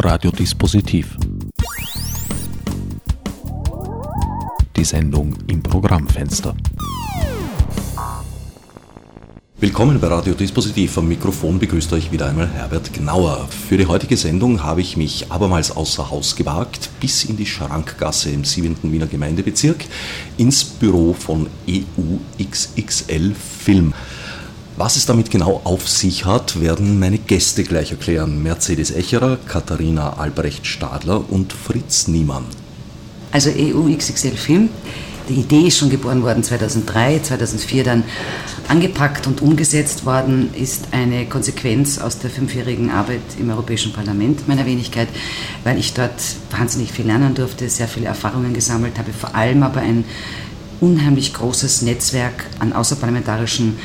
Radiodispositiv. Die Sendung im Programmfenster. Willkommen bei Radio Dispositiv. Am Mikrofon begrüßt euch wieder einmal Herbert Gnauer. Für die heutige Sendung habe ich mich abermals außer Haus gewagt, bis in die Schrankgasse im 7. Wiener Gemeindebezirk, ins Büro von EUXXL Film. Was es damit genau auf sich hat, werden meine Gäste gleich erklären. Mercedes Echerer, Katharina Albrecht-Stadler und Fritz Niemann. Also EUXXL Film die Idee ist schon geboren worden 2003, 2004 dann angepackt und umgesetzt worden, ist eine Konsequenz aus der fünfjährigen Arbeit im Europäischen Parlament meiner Wenigkeit, weil ich dort wahnsinnig viel lernen durfte, sehr viele Erfahrungen gesammelt habe, vor allem aber ein unheimlich großes Netzwerk an außerparlamentarischen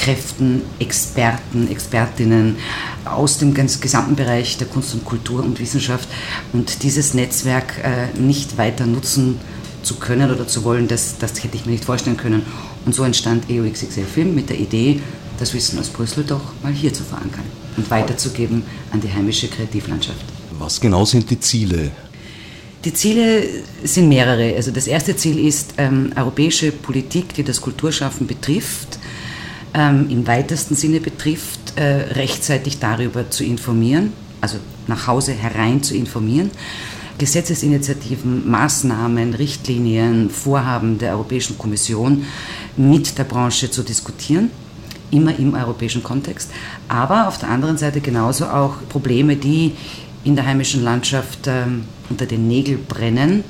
Kräften, Experten, Expertinnen aus dem ganz gesamten Bereich der Kunst und Kultur und Wissenschaft und dieses Netzwerk äh, nicht weiter nutzen zu können oder zu wollen, das, das hätte ich mir nicht vorstellen können. Und so entstand EOXXL Film mit der Idee, das Wissen aus Brüssel doch mal hier zu verankern und weiterzugeben an die heimische Kreativlandschaft. Was genau sind die Ziele? Die Ziele sind mehrere. Also das erste Ziel ist ähm, europäische Politik, die das Kulturschaffen betrifft, ähm, im weitesten Sinne betrifft, äh, rechtzeitig darüber zu informieren, also nach Hause herein zu informieren. Gesetzesinitiativen, Maßnahmen, Richtlinien, Vorhaben der Europäischen Kommission mit der Branche zu diskutieren, immer im europäischen Kontext, aber auf der anderen Seite genauso auch Probleme, die in der heimischen Landschaft äh, unter den Nägeln brennen,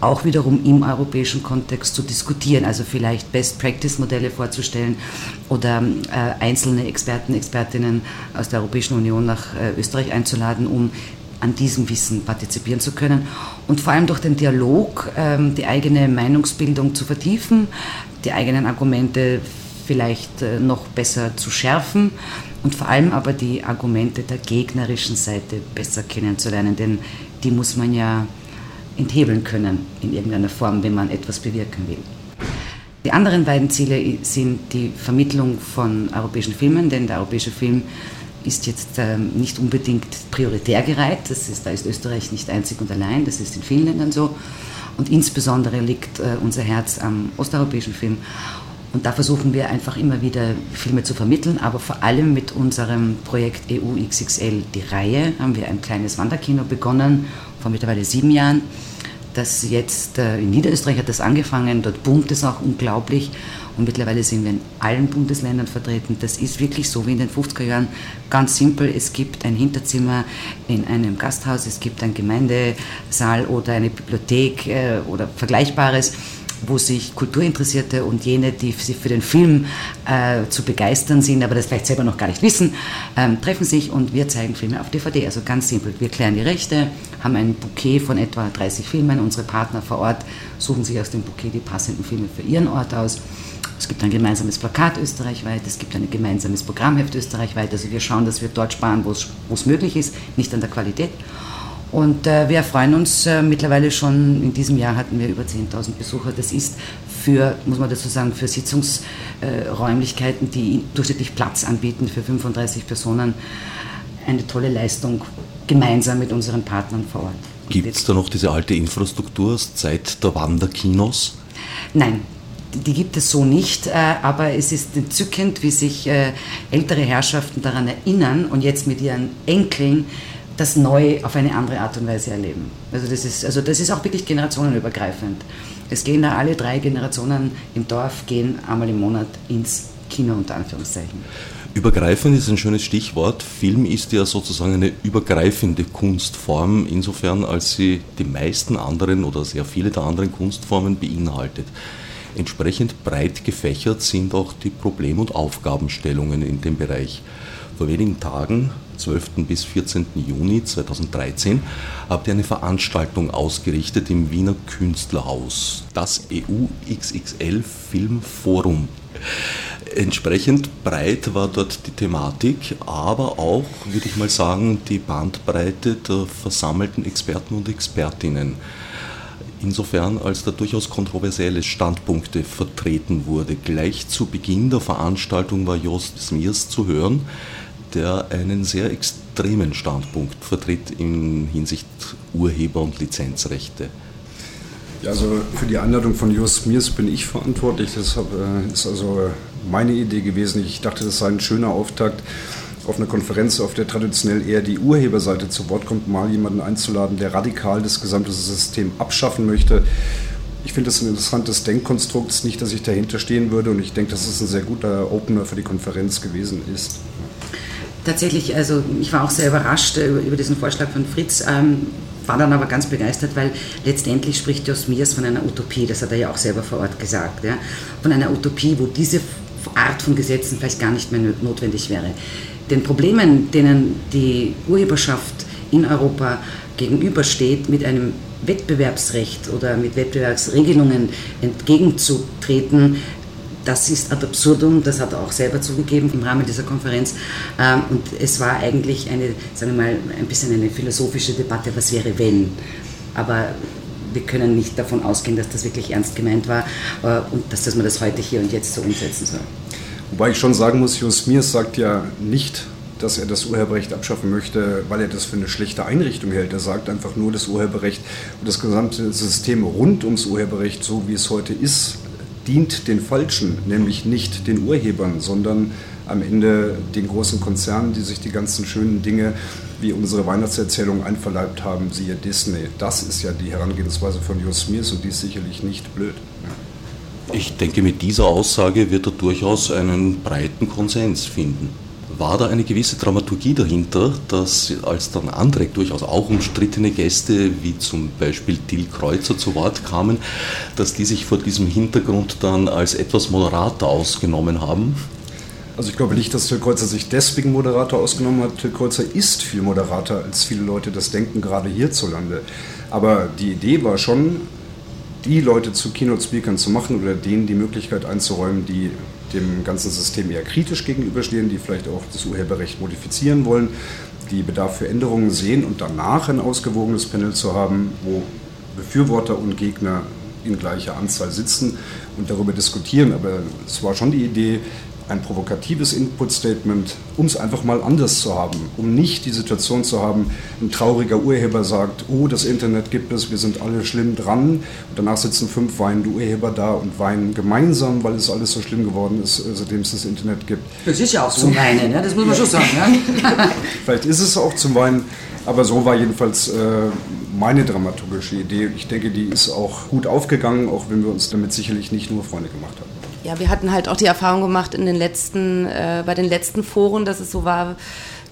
auch wiederum im europäischen Kontext zu diskutieren, also vielleicht Best-Practice-Modelle vorzustellen oder äh, einzelne Experten, Expertinnen aus der Europäischen Union nach äh, Österreich einzuladen, um an diesem Wissen partizipieren zu können. Und vor allem durch den Dialog ähm, die eigene Meinungsbildung zu vertiefen, die eigenen Argumente vielleicht äh, noch besser zu schärfen und vor allem aber die Argumente der gegnerischen Seite besser kennenzulernen, denn die muss man ja enthebeln können in irgendeiner Form, wenn man etwas bewirken will. Die anderen beiden Ziele sind die Vermittlung von europäischen Filmen, denn der europäische Film ist jetzt ähm, nicht unbedingt prioritär gereiht. Das ist, da ist Österreich nicht einzig und allein, das ist in vielen Ländern so. Und insbesondere liegt äh, unser Herz am osteuropäischen Film. Und da versuchen wir einfach immer wieder Filme zu vermitteln, aber vor allem mit unserem Projekt EUXXL, die Reihe, haben wir ein kleines Wanderkino begonnen, vor mittlerweile sieben Jahren. Das jetzt äh, in Niederösterreich hat das angefangen, dort boomt es auch unglaublich. Und mittlerweile sind wir in allen Bundesländern vertreten. Das ist wirklich so wie in den 50er Jahren. Ganz simpel, es gibt ein Hinterzimmer in einem Gasthaus, es gibt einen Gemeindesaal oder eine Bibliothek äh, oder Vergleichbares wo sich Kulturinteressierte und jene, die sich für den Film äh, zu begeistern sind, aber das vielleicht selber noch gar nicht wissen, ähm, treffen sich und wir zeigen Filme auf DVD. Also ganz simpel. Wir klären die Rechte, haben ein Bouquet von etwa 30 Filmen. Unsere Partner vor Ort suchen sich aus dem Bouquet die passenden Filme für ihren Ort aus. Es gibt ein gemeinsames Plakat österreichweit, es gibt ein gemeinsames Programmheft österreichweit. Also wir schauen, dass wir dort sparen, wo es möglich ist, nicht an der Qualität. Und äh, wir freuen uns äh, mittlerweile schon, in diesem Jahr hatten wir über 10.000 Besucher. Das ist für, muss man dazu sagen, für Sitzungsräumlichkeiten, äh, die durchschnittlich Platz anbieten für 35 Personen, eine tolle Leistung, gemeinsam mit unseren Partnern vor Ort. Gibt es da noch diese alte Infrastruktur aus Zeit der Wanderkinos? Nein, die gibt es so nicht, äh, aber es ist entzückend, wie sich äh, ältere Herrschaften daran erinnern und jetzt mit ihren Enkeln das neu auf eine andere Art und Weise erleben. Also das ist, also das ist auch wirklich generationenübergreifend. Es gehen da alle drei Generationen im Dorf, gehen einmal im Monat ins Kino unter Anführungszeichen. Übergreifend ist ein schönes Stichwort. Film ist ja sozusagen eine übergreifende Kunstform, insofern als sie die meisten anderen oder sehr viele der anderen Kunstformen beinhaltet. Entsprechend breit gefächert sind auch die Problem- und Aufgabenstellungen in dem Bereich. Vor wenigen Tagen, 12. bis 14. Juni 2013, habt ihr eine Veranstaltung ausgerichtet im Wiener Künstlerhaus, das EU-XXL Filmforum. Entsprechend breit war dort die Thematik, aber auch, würde ich mal sagen, die Bandbreite der versammelten Experten und Expertinnen insofern als da durchaus kontroversielle Standpunkte vertreten wurde. Gleich zu Beginn der Veranstaltung war Jost Smiers zu hören, der einen sehr extremen Standpunkt vertritt in Hinsicht Urheber- und Lizenzrechte. Also für die Einladung von Jos Miers bin ich verantwortlich. Das äh, ist also meine Idee gewesen. Ich dachte, das sei ein schöner Auftakt auf eine Konferenz, auf der traditionell eher die Urheberseite zu Wort kommt, mal jemanden einzuladen, der radikal das gesamte System abschaffen möchte. Ich finde das ein interessantes Denkkonstrukt, nicht, dass ich dahinter stehen würde und ich denke, dass es ein sehr guter Opener für die Konferenz gewesen ist. Tatsächlich, also ich war auch sehr überrascht äh, über diesen Vorschlag von Fritz. Ähm, war dann aber ganz begeistert, weil letztendlich spricht Jos Miers von einer Utopie, das hat er ja auch selber vor Ort gesagt, ja, von einer Utopie, wo diese Art von Gesetzen vielleicht gar nicht mehr notwendig wäre. Den Problemen, denen die Urheberschaft in Europa gegenübersteht, mit einem Wettbewerbsrecht oder mit Wettbewerbsregelungen entgegenzutreten, das ist ad absurdum, das hat er auch selber zugegeben im Rahmen dieser Konferenz. Ähm, und es war eigentlich eine, sagen wir mal, ein bisschen eine philosophische Debatte, was wäre wenn. Aber wir können nicht davon ausgehen, dass das wirklich ernst gemeint war äh, und dass, dass man das heute hier und jetzt so umsetzen soll. Wobei ich schon sagen muss, Jos Miers sagt ja nicht, dass er das Urheberrecht abschaffen möchte, weil er das für eine schlechte Einrichtung hält. Er sagt einfach nur, das Urheberrecht und das gesamte System rund ums Urheberrecht, so wie es heute ist, dient den Falschen, nämlich nicht den Urhebern, sondern am Ende den großen Konzernen, die sich die ganzen schönen Dinge wie unsere Weihnachtserzählung einverleibt haben, siehe Disney. Das ist ja die Herangehensweise von Jos Miers und die ist sicherlich nicht blöd. Ich denke, mit dieser Aussage wird er durchaus einen breiten Konsens finden war da eine gewisse Dramaturgie dahinter, dass als dann andere durchaus auch umstrittene Gäste, wie zum Beispiel Till Kreuzer zu Wort kamen, dass die sich vor diesem Hintergrund dann als etwas moderater ausgenommen haben? Also ich glaube nicht, dass Till Kreuzer sich deswegen Moderator ausgenommen hat. Till Kreuzer ist viel moderater, als viele Leute das denken, gerade hierzulande. Aber die Idee war schon, die Leute zu Keynote-Speakern zu machen oder denen die Möglichkeit einzuräumen, die dem ganzen System eher kritisch gegenüberstehen, die vielleicht auch das Urheberrecht modifizieren wollen, die Bedarf für Änderungen sehen und danach ein ausgewogenes Panel zu haben, wo Befürworter und Gegner in gleicher Anzahl sitzen und darüber diskutieren. Aber es war schon die Idee, ein provokatives Input-Statement, um es einfach mal anders zu haben, um nicht die Situation zu haben, ein trauriger Urheber sagt, oh, das Internet gibt es, wir sind alle schlimm dran und danach sitzen fünf weinende Urheber da und weinen gemeinsam, weil es alles so schlimm geworden ist, äh, seitdem es das Internet gibt. Das ist ja auch zum Weinen, ja? das muss man schon sagen. Ja? Vielleicht ist es auch zum Weinen, aber so war jedenfalls äh, meine dramaturgische Idee. Ich denke, die ist auch gut aufgegangen, auch wenn wir uns damit sicherlich nicht nur Freunde gemacht haben. Ja, wir hatten halt auch die Erfahrung gemacht in den letzten, äh, bei den letzten Foren, dass es so war,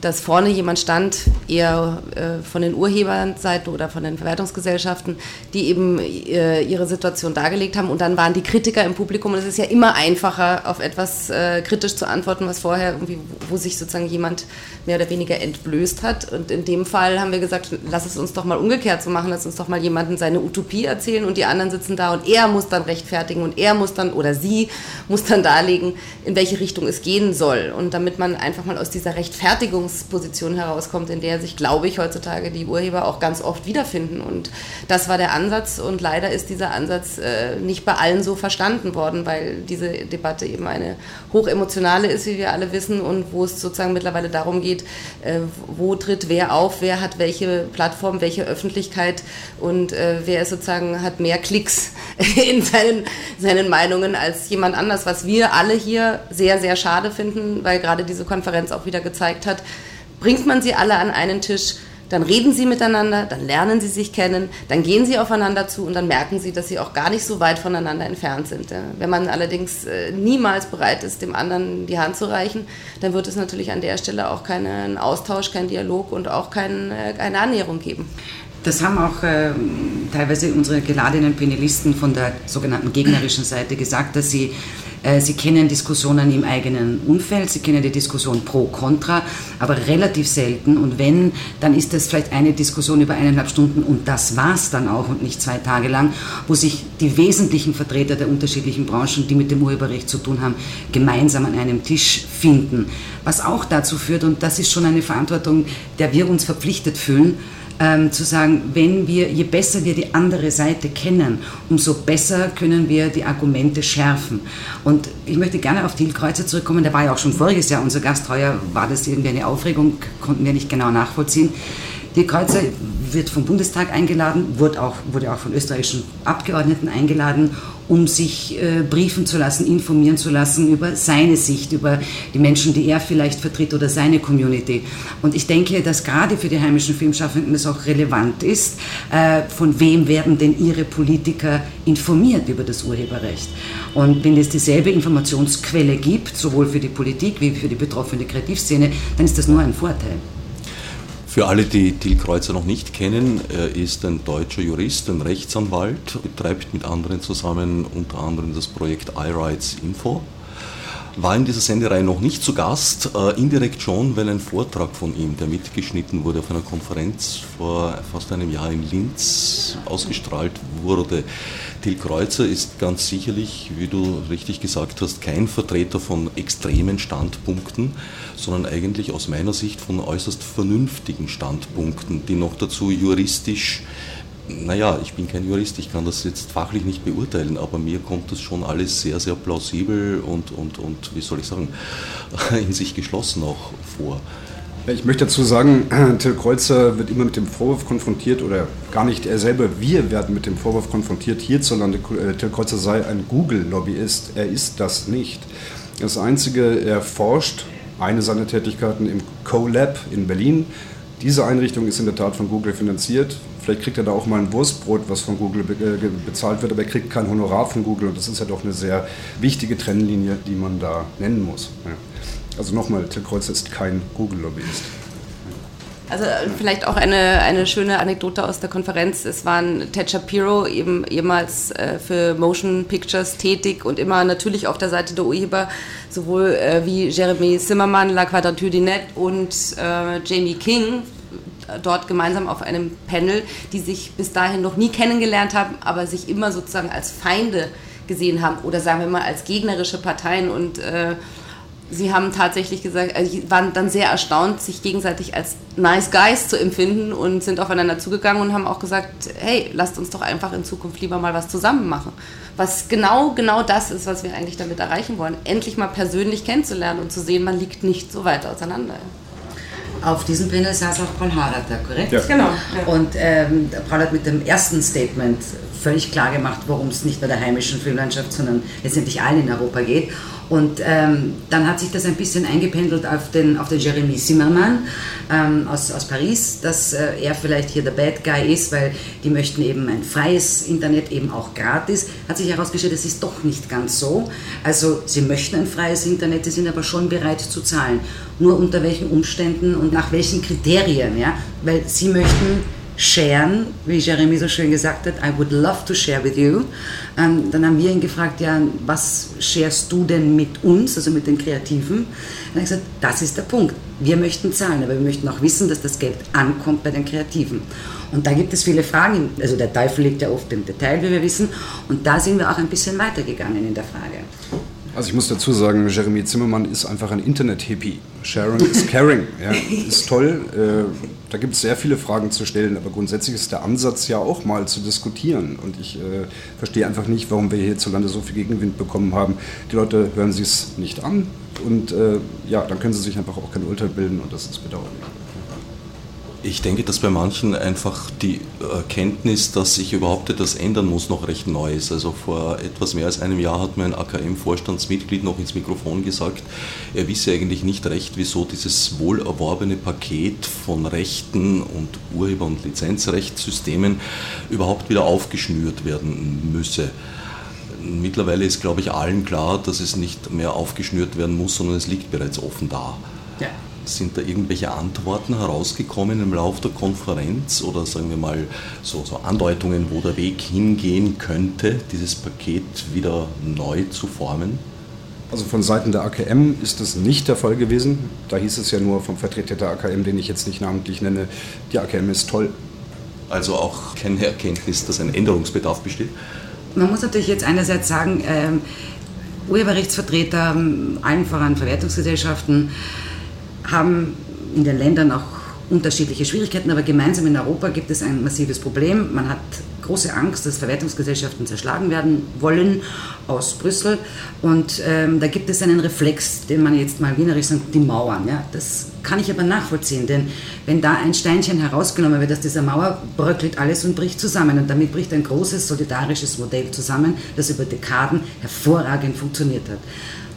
dass vorne jemand stand, eher äh, von den Urheberseiten oder von den Verwertungsgesellschaften, die eben äh, ihre Situation dargelegt haben. Und dann waren die Kritiker im Publikum. Und es ist ja immer einfacher, auf etwas äh, kritisch zu antworten, was vorher irgendwie, wo sich sozusagen jemand mehr oder weniger entblößt hat. Und in dem Fall haben wir gesagt, lass es uns doch mal umgekehrt so machen, lass uns doch mal jemanden seine Utopie erzählen und die anderen sitzen da und er muss dann rechtfertigen und er muss dann oder sie muss dann darlegen, in welche Richtung es gehen soll. Und damit man einfach mal aus dieser Rechtfertigungs Ausgangsposition herauskommt, in der sich, glaube ich, heutzutage die Urheber auch ganz oft wiederfinden. Und das war der Ansatz und leider ist dieser Ansatz äh, nicht bei allen so verstanden worden, weil diese Debatte eben eine hochemotionale ist, wie wir alle wissen, und wo es sozusagen mittlerweile darum geht, äh, wo tritt wer auf, wer hat welche Plattform, welche Öffentlichkeit und äh, wer sozusagen hat mehr Klicks in seinen, seinen Meinungen als jemand anders, was wir alle hier sehr, sehr schade finden, weil gerade diese Konferenz auch wieder gezeigt hat, bringt man sie alle an einen Tisch, dann reden sie miteinander, dann lernen sie sich kennen, dann gehen sie aufeinander zu und dann merken sie, dass sie auch gar nicht so weit voneinander entfernt sind. Wenn man allerdings äh, niemals bereit ist, dem anderen die Hand zu reichen, dann wird es natürlich an der Stelle auch keinen Austausch, keinen Dialog und auch äh, keine Annäherung geben. Das haben auch äh, teilweise unsere geladenen Panelisten von der sogenannten gegnerischen Seite gesagt, dass sie Sie kennen Diskussionen im eigenen Umfeld, Sie kennen die Diskussion pro, contra, aber relativ selten. Und wenn, dann ist das vielleicht eine Diskussion über eineinhalb Stunden und das war es dann auch und nicht zwei Tage lang, wo sich die wesentlichen Vertreter der unterschiedlichen Branchen, die mit dem Urheberrecht zu tun haben, gemeinsam an einem Tisch finden. Was auch dazu führt, und das ist schon eine Verantwortung, der wir uns verpflichtet fühlen, ähm, zu sagen, wenn wir, je besser wir die andere Seite kennen, umso besser können wir die Argumente schärfen. Und ich möchte gerne auf Thiel Kreuzer zurückkommen, der war ja auch schon voriges Jahr unser Gast, heuer war das irgendwie eine Aufregung, konnten wir nicht genau nachvollziehen. Die Kreuzer wird vom Bundestag eingeladen, wurde auch, wurde auch von österreichischen Abgeordneten eingeladen, um sich äh, briefen zu lassen, informieren zu lassen über seine Sicht, über die Menschen, die er vielleicht vertritt oder seine Community. Und ich denke, dass gerade für die heimischen Filmschaffenden es auch relevant ist, äh, von wem werden denn ihre Politiker informiert über das Urheberrecht. Und wenn es dieselbe Informationsquelle gibt, sowohl für die Politik wie für die betroffene Kreativszene, dann ist das nur ein Vorteil. Für alle, die Till Kreuzer noch nicht kennen, er ist ein deutscher Jurist, ein Rechtsanwalt, betreibt mit anderen zusammen unter anderem das Projekt iRights Info. War in dieser Sendereihe noch nicht zu Gast, äh, indirekt schon, weil ein Vortrag von ihm, der mitgeschnitten wurde auf einer Konferenz vor fast einem Jahr in Linz, ausgestrahlt wurde. Till Kreuzer ist ganz sicherlich, wie du richtig gesagt hast, kein Vertreter von extremen Standpunkten, sondern eigentlich aus meiner Sicht von äußerst vernünftigen Standpunkten, die noch dazu juristisch naja, ich bin kein Jurist, ich kann das jetzt fachlich nicht beurteilen, aber mir kommt das schon alles sehr, sehr plausibel und, und, und wie soll ich sagen, in sich geschlossen auch vor. Ich möchte dazu sagen, Till Kreuzer wird immer mit dem Vorwurf konfrontiert, oder gar nicht er selber, wir werden mit dem Vorwurf konfrontiert, hierzulande äh, Till Kreuzer sei ein Google-Lobbyist. Er ist das nicht. Das Einzige, er forscht eine seiner Tätigkeiten im CoLab in Berlin. Diese Einrichtung ist in der Tat von Google finanziert. Vielleicht kriegt er da auch mal ein Wurstbrot, was von Google äh, bezahlt wird, aber er kriegt kein Honorar von Google. Und das ist ja doch eine sehr wichtige Trennlinie, die man da nennen muss. Ja. Also nochmal, Till Kreuzer ist kein Google-Lobbyist. Also äh, vielleicht auch eine, eine schöne Anekdote aus der Konferenz. Es waren Ted Shapiro, eben ehemals äh, für Motion Pictures tätig und immer natürlich auf der Seite der Urheber, sowohl äh, wie Jeremy Zimmermann, La Quadrature du Net und äh, Jamie King, dort gemeinsam auf einem Panel, die sich bis dahin noch nie kennengelernt haben, aber sich immer sozusagen als Feinde gesehen haben oder sagen wir mal als gegnerische Parteien und äh, sie haben tatsächlich gesagt, also waren dann sehr erstaunt, sich gegenseitig als nice guys zu empfinden und sind aufeinander zugegangen und haben auch gesagt, hey, lasst uns doch einfach in Zukunft lieber mal was zusammen machen. Was genau, genau das ist, was wir eigentlich damit erreichen wollen. Endlich mal persönlich kennenzulernen und zu sehen, man liegt nicht so weit auseinander. Auf diesem Panel saß auch Paul Harrater, korrekt? Ja. Genau. Ja. Und ähm, Paul hat mit dem ersten Statement völlig klar gemacht, worum es nicht bei der heimischen Filmlandschaft, sondern letztendlich allen in Europa geht. Und ähm, dann hat sich das ein bisschen eingependelt auf den, auf den Jeremy Zimmermann ähm, aus, aus Paris, dass äh, er vielleicht hier der Bad Guy ist, weil die möchten eben ein freies Internet, eben auch gratis. Hat sich herausgestellt, das ist doch nicht ganz so. Also sie möchten ein freies Internet, sie sind aber schon bereit zu zahlen. Nur unter welchen Umständen und nach welchen Kriterien, ja? Weil sie möchten sharen, wie Jeremy so schön gesagt hat, I would love to share with you. Ähm, dann haben wir ihn gefragt, ja, was sharest du denn mit uns, also mit den Kreativen? Er hat gesagt, das ist der Punkt. Wir möchten zahlen, aber wir möchten auch wissen, dass das Geld ankommt bei den Kreativen. Und da gibt es viele Fragen, also der Teufel liegt ja oft im Detail, wie wir wissen, und da sind wir auch ein bisschen weitergegangen in der Frage. Also ich muss dazu sagen, Jeremy Zimmermann ist einfach ein Internet-Hippie. Sharing is caring. Ja, ist toll. Äh, da gibt es sehr viele Fragen zu stellen, aber grundsätzlich ist der Ansatz ja auch mal zu diskutieren. Und ich äh, verstehe einfach nicht, warum wir hierzulande so viel Gegenwind bekommen haben. Die Leute hören sich es nicht an und äh, ja, dann können sie sich einfach auch kein Urteil bilden und das ist bedauerlich. Ich denke, dass bei manchen einfach die Erkenntnis, dass sich überhaupt etwas ändern muss, noch recht neu ist. Also vor etwas mehr als einem Jahr hat mir ein AKM-Vorstandsmitglied noch ins Mikrofon gesagt, er wisse eigentlich nicht recht, wieso dieses wohlerworbene Paket von Rechten und Urheber- und Lizenzrechtssystemen überhaupt wieder aufgeschnürt werden müsse. Mittlerweile ist, glaube ich, allen klar, dass es nicht mehr aufgeschnürt werden muss, sondern es liegt bereits offen da. Ja. Sind da irgendwelche Antworten herausgekommen im Laufe der Konferenz oder sagen wir mal so, so, Andeutungen, wo der Weg hingehen könnte, dieses Paket wieder neu zu formen? Also von Seiten der AKM ist das nicht der Fall gewesen. Da hieß es ja nur vom Vertreter der AKM, den ich jetzt nicht namentlich nenne, die AKM ist toll. Also auch keine Erkenntnis, dass ein Änderungsbedarf besteht? Man muss natürlich jetzt einerseits sagen, ähm, Urheberrechtsvertreter, allen voran Verwertungsgesellschaften, haben in den Ländern auch unterschiedliche Schwierigkeiten, aber gemeinsam in Europa gibt es ein massives Problem. Man hat große Angst, dass Verwertungsgesellschaften zerschlagen werden wollen aus Brüssel. Und ähm, da gibt es einen Reflex, den man jetzt mal wienerisch sagt, die Mauern. Ja? Das kann ich aber nachvollziehen, denn wenn da ein Steinchen herausgenommen wird aus dieser Mauer, bröckelt alles und bricht zusammen. Und damit bricht ein großes solidarisches Modell zusammen, das über Dekaden hervorragend funktioniert hat.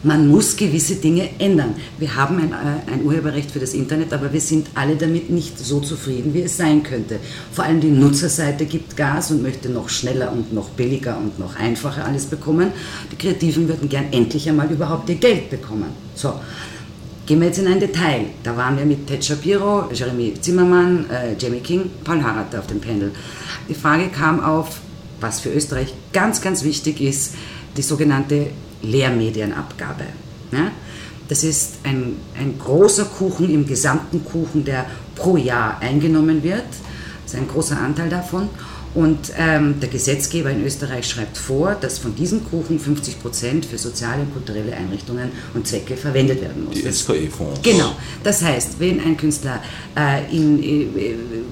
Man muss gewisse Dinge ändern. Wir haben ein, äh, ein, Urheberrecht für das Internet, aber wir sind alle damit nicht so zufrieden, wie es sein könnte. Vor allem die Nutzerseite gibt Gas und möchte noch schneller und noch billiger und noch einfacher alles bekommen. Die Kreativen würden gern endlich einmal überhaupt ihr Geld bekommen. So. Gehen wir jetzt in ein Detail. Da waren wir mit Ted Shapiro, Jeremy Zimmermann, äh, Jamie King, Paul Harrat auf dem Panel. Die Frage kam auf, was für Österreich ganz, ganz wichtig ist, die sogenannte Lehrmedienabgabe. Ja? Das ist ein, ein großer Kuchen im gesamten Kuchen, der pro Jahr eingenommen wird. Das ist ein großer Anteil davon. Und ähm, der Gesetzgeber in Österreich schreibt vor, dass von diesem Kuchen 50 Prozent für soziale und kulturelle Einrichtungen und Zwecke verwendet werden muss. Die SKE-Fonds. Genau. Das heißt, wenn ein Künstler äh, in, äh,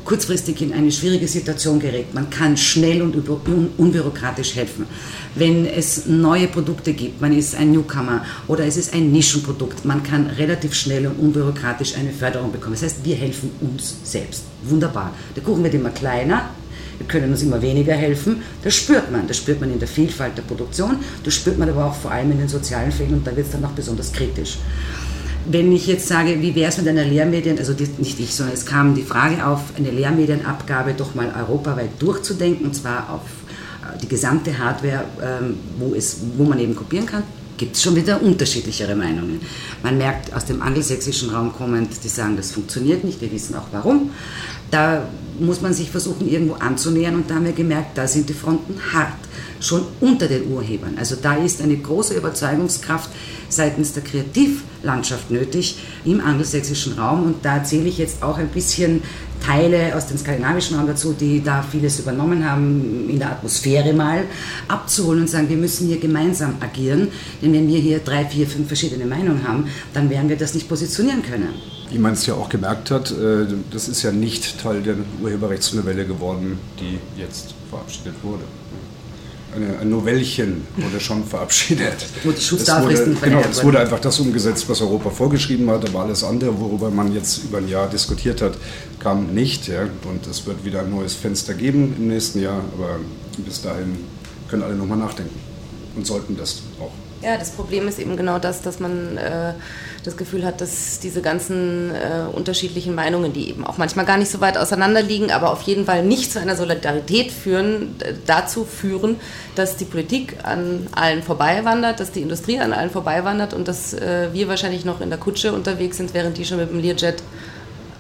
kurzfristig in eine schwierige Situation gerät, man kann schnell und un unbürokratisch helfen. Wenn es neue Produkte gibt, man ist ein Newcomer oder es ist ein Nischenprodukt, man kann relativ schnell und unbürokratisch eine Förderung bekommen. Das heißt, wir helfen uns selbst. Wunderbar. Der Kuchen wird immer kleiner, wir können uns immer weniger helfen. Das spürt man. Das spürt man in der Vielfalt der Produktion, das spürt man aber auch vor allem in den sozialen Fällen und da wird es dann auch besonders kritisch. Wenn ich jetzt sage, wie wäre es mit einer Lehrmedien, also die, nicht ich, sondern es kam die Frage auf, eine Lehrmedienabgabe doch mal europaweit durchzudenken, und zwar auf äh, die gesamte Hardware, ähm, wo, es, wo man eben kopieren kann, gibt es schon wieder unterschiedlichere Meinungen. Man merkt aus dem angelsächsischen Raum kommend, die sagen, das funktioniert nicht, wir wissen auch warum. Da muss man sich versuchen, irgendwo anzunähern und da haben wir gemerkt, da sind die Fronten hart, schon unter den Urhebern. Also da ist eine große Überzeugungskraft seitens der Kreativlandschaft nötig im angelsächsischen Raum und da zähle ich jetzt auch ein bisschen Teile aus dem skandinavischen Raum dazu, die da vieles übernommen haben, in der Atmosphäre mal abzuholen und sagen, wir müssen hier gemeinsam agieren, denn wenn wir hier drei, vier, fünf verschiedene Meinungen haben, dann werden wir das nicht positionieren können. Wie man es ja auch gemerkt hat, äh, das ist ja nicht Teil der Urheberrechtsnovelle geworden, die jetzt verabschiedet wurde eine, ein Novellchen wurde schon verabschiedet. Die Schutzdauerfristen Genau, es wurde einfach das umgesetzt, was Europa vorgeschrieben hat, aber alles andere, worüber man jetzt über ein Jahr diskutiert hat, kam nicht. Ja. Und es wird wieder ein neues Fenster geben im nächsten Jahr, aber bis dahin können alle nochmal nachdenken und sollten das auch. Ja, das Problem ist eben genau das, dass man äh, das Gefühl hat, dass diese ganzen äh, unterschiedlichen Meinungen, die eben auch manchmal gar nicht so weit auseinander liegen, aber auf jeden Fall nicht zu einer Solidarität führen, dazu führen, dass die Politik an allen vorbeiwandert, dass die Industrie an allen vorbeiwandert und dass äh, wir wahrscheinlich noch in der Kutsche unterwegs sind, während die schon mit dem Learjet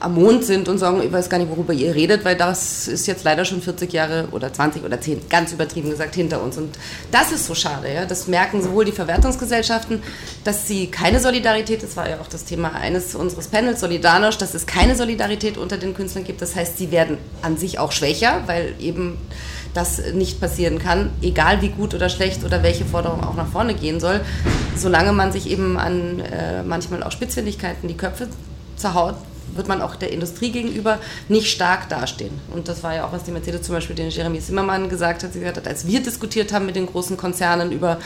am Mond sind und sagen, ich weiß gar nicht, worüber ihr redet, weil das ist jetzt leider schon 40 Jahre oder 20 oder 10, ganz übertrieben gesagt, hinter uns. Und das ist so schade. Ja? Das merken sowohl die Verwertungsgesellschaften, dass sie keine Solidarität, das war ja auch das Thema eines unseres Panels, Solidarność, dass es keine Solidarität unter den Künstlern gibt. Das heißt, sie werden an sich auch schwächer, weil eben das nicht passieren kann, egal wie gut oder schlecht oder welche Forderung auch nach vorne gehen soll, solange man sich eben an äh, manchmal auch Spitzfindigkeiten die Köpfe zerhaut, wird man auch der Industrie gegenüber nicht stark dastehen. Und das war ja auch, was die Mercedes zum Beispiel den Jeremy Zimmermann gesagt hat. Sie gesagt hat, als wir diskutiert haben mit den großen Konzernen über,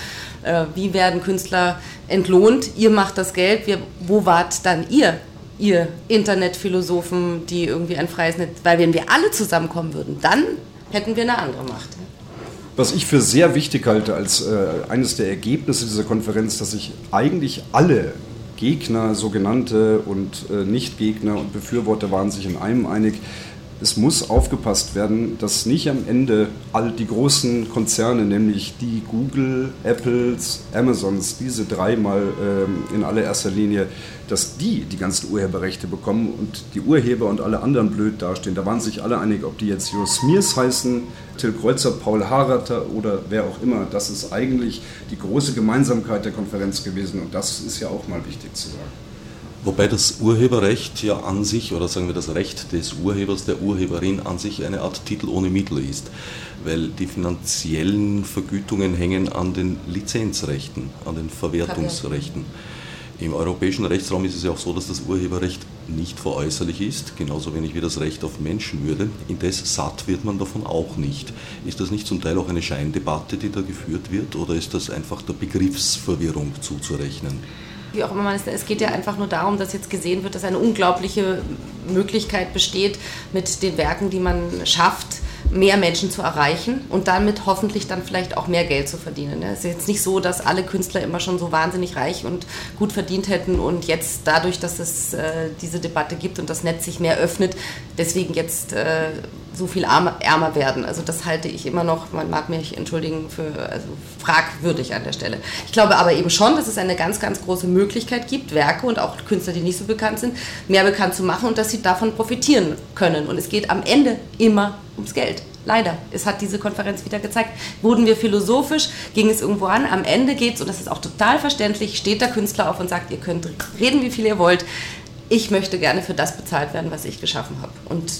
äh, wie werden Künstler entlohnt, ihr macht das Geld, wir, wo wart dann ihr? Ihr Internetphilosophen, die irgendwie ein freies Netz, weil wenn wir alle zusammenkommen würden, dann hätten wir eine andere Macht. Was ich für sehr wichtig halte als äh, eines der Ergebnisse dieser Konferenz, dass sich eigentlich alle Gegner, sogenannte und äh, Nicht-Gegner und Befürworter waren sich in einem einig. Es muss aufgepasst werden, dass nicht am Ende all die großen Konzerne, nämlich die Google, Apples, Amazons, diese dreimal ähm, in allererster Linie dass die die ganzen Urheberrechte bekommen und die Urheber und alle anderen blöd dastehen. Da waren sich alle einig, ob die jetzt Jos Miers heißen, Till Kreuzer, Paul Harater oder wer auch immer. Das ist eigentlich die große Gemeinsamkeit der Konferenz gewesen und das ist ja auch mal wichtig zu sagen. Wobei das Urheberrecht ja an sich, oder sagen wir das Recht des Urhebers, der Urheberin an sich eine Art Titel ohne Mittel ist, weil die finanziellen Vergütungen hängen an den Lizenzrechten, an den Verwertungsrechten. Im europäischen Rechtsraum ist es ja auch so, dass das Urheberrecht nicht veräußerlich ist, genauso wenig wie das Recht auf Menschenwürde. Indes satt wird man davon auch nicht. Ist das nicht zum Teil auch eine Scheindebatte, die da geführt wird, oder ist das einfach der Begriffsverwirrung zuzurechnen? wie auch immer man es, es geht ja einfach nur darum, dass jetzt gesehen wird, dass eine unglaubliche Möglichkeit besteht, mit den Werken, die man schafft, mehr Menschen zu erreichen und damit hoffentlich dann vielleicht auch mehr Geld zu verdienen. Es ist jetzt nicht so, dass alle Künstler immer schon so wahnsinnig reich und gut verdient hätten und jetzt dadurch, dass es äh, diese Debatte gibt und das Netz sich mehr öffnet, deswegen jetzt äh, so viel ärmer, werden. Also das halte ich immer noch, man mag mich entschuldigen, für also fragwürdig an der Stelle. Ich glaube aber eben schon, dass es eine ganz, ganz große Möglichkeit gibt, Werke und auch Künstler, die nicht so bekannt sind, mehr bekannt zu machen und dass sie davon profitieren können. Und es geht am Ende immer ums Geld. Leider. Es hat diese Konferenz wieder gezeigt. Wurden wir philosophisch, ging es irgendwo an. Am Ende geht es, und das ist auch total verständlich, steht der Künstler auf und sagt, ihr könnt reden, wie viel ihr wollt. Ich möchte gerne für das bezahlt werden, was ich geschaffen habe. Und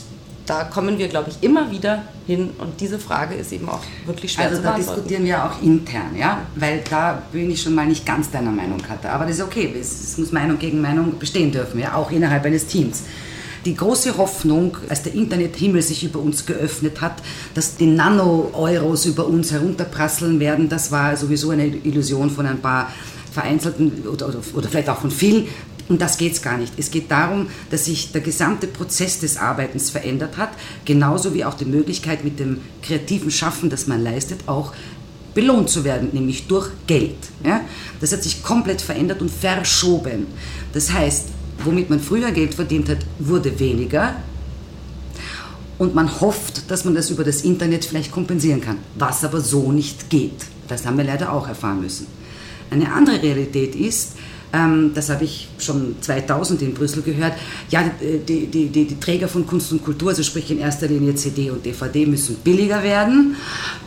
da kommen wir, glaube ich, immer wieder hin und diese Frage ist eben auch wirklich schwer also zu beantworten. Also da diskutieren wir auch intern, ja, weil da bin ich schon mal nicht ganz deiner Meinung hatte, aber das ist okay, es, muss Meinung gegen Meinung bestehen dürfen, ja, auch innerhalb eines Teams. Die große Hoffnung, als der Internethimmel sich über uns geöffnet hat, dass die Nano-Euros über uns herunterprasseln werden, das war sowieso eine Illusion von ein paar vereinzelten oder, oder, oder vielleicht auch von vielen, um das geht es gar nicht. Es geht darum, dass sich der gesamte Prozess des Arbeitens verändert hat, genauso wie auch die Möglichkeit mit dem kreativen Schaffen, das man leistet, auch belohnt zu werden, nämlich durch Geld. Ja? Das hat sich komplett verändert und verschoben. Das heißt, womit man früher Geld verdient hat, wurde weniger. Und man hofft, dass man das über das Internet vielleicht kompensieren kann, was aber so nicht geht. Das haben wir leider auch erfahren müssen. Eine andere Realität ist, ähm, das habe ich schon 2000 in Brüssel gehört, ja, die, die, die, die, Träger von Kunst und Kultur, also sprich in erster Linie CD und DVD, müssen billiger werden.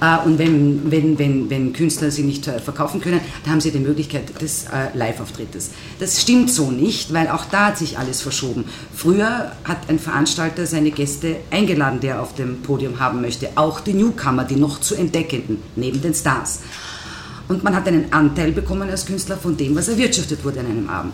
Äh, und wenn, wenn, wenn, wenn Künstler sie nicht verkaufen können, dann haben sie die Möglichkeit des äh, Live-Auftrittes. Das stimmt so nicht, weil auch da hat sich alles verschoben. Früher hat ein Veranstalter seine Gäste eingeladen, die er auf dem Podium haben möchte, auch die Newcomer, die noch zu entdeckenden, neben den Stars und man hat einen Anteil bekommen als Künstler von dem, was erwirtschaftet wurde an einem Abend.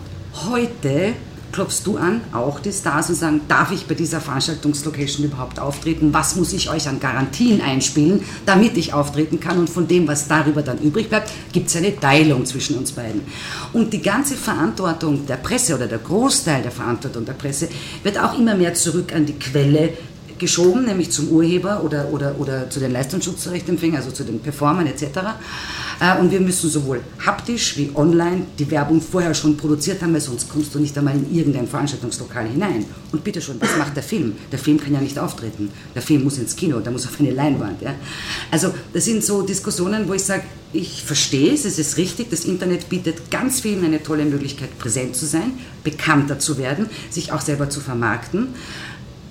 Heute klopfst du an, auch die Stars, und sagen, darf ich bei dieser Veranstaltungslocation überhaupt auftreten? Was muss ich euch an Garantien einspielen, damit ich auftreten kann? Und von dem, was darüber dann übrig bleibt, gibt es eine Teilung zwischen uns beiden. Und die ganze Verantwortung der Presse oder der Großteil der Verantwortung der Presse wird auch immer mehr zurück an die Quelle geschoben, nämlich zum Urheber oder, oder, oder zu den Leistungsschutzrechtempfängern, also zu den Performern etc. Äh, und wir müssen sowohl haptisch wie online die Werbung vorher schon produziert haben, weil sonst kommst du nicht einmal in irgendein Veranstaltungslokal hinein. Und bitte schon, was macht der Film? Der Film kann ja nicht auftreten. Der Film muss ins Kino, der muss auf eine Leinwand. Ja? Also das sind so Diskussionen, wo ich sage, ich verstehe es, es ist richtig, das Internet bietet ganz vielen eine tolle Möglichkeit, präsent zu sein, bekannter zu werden, sich auch selber zu vermarkten.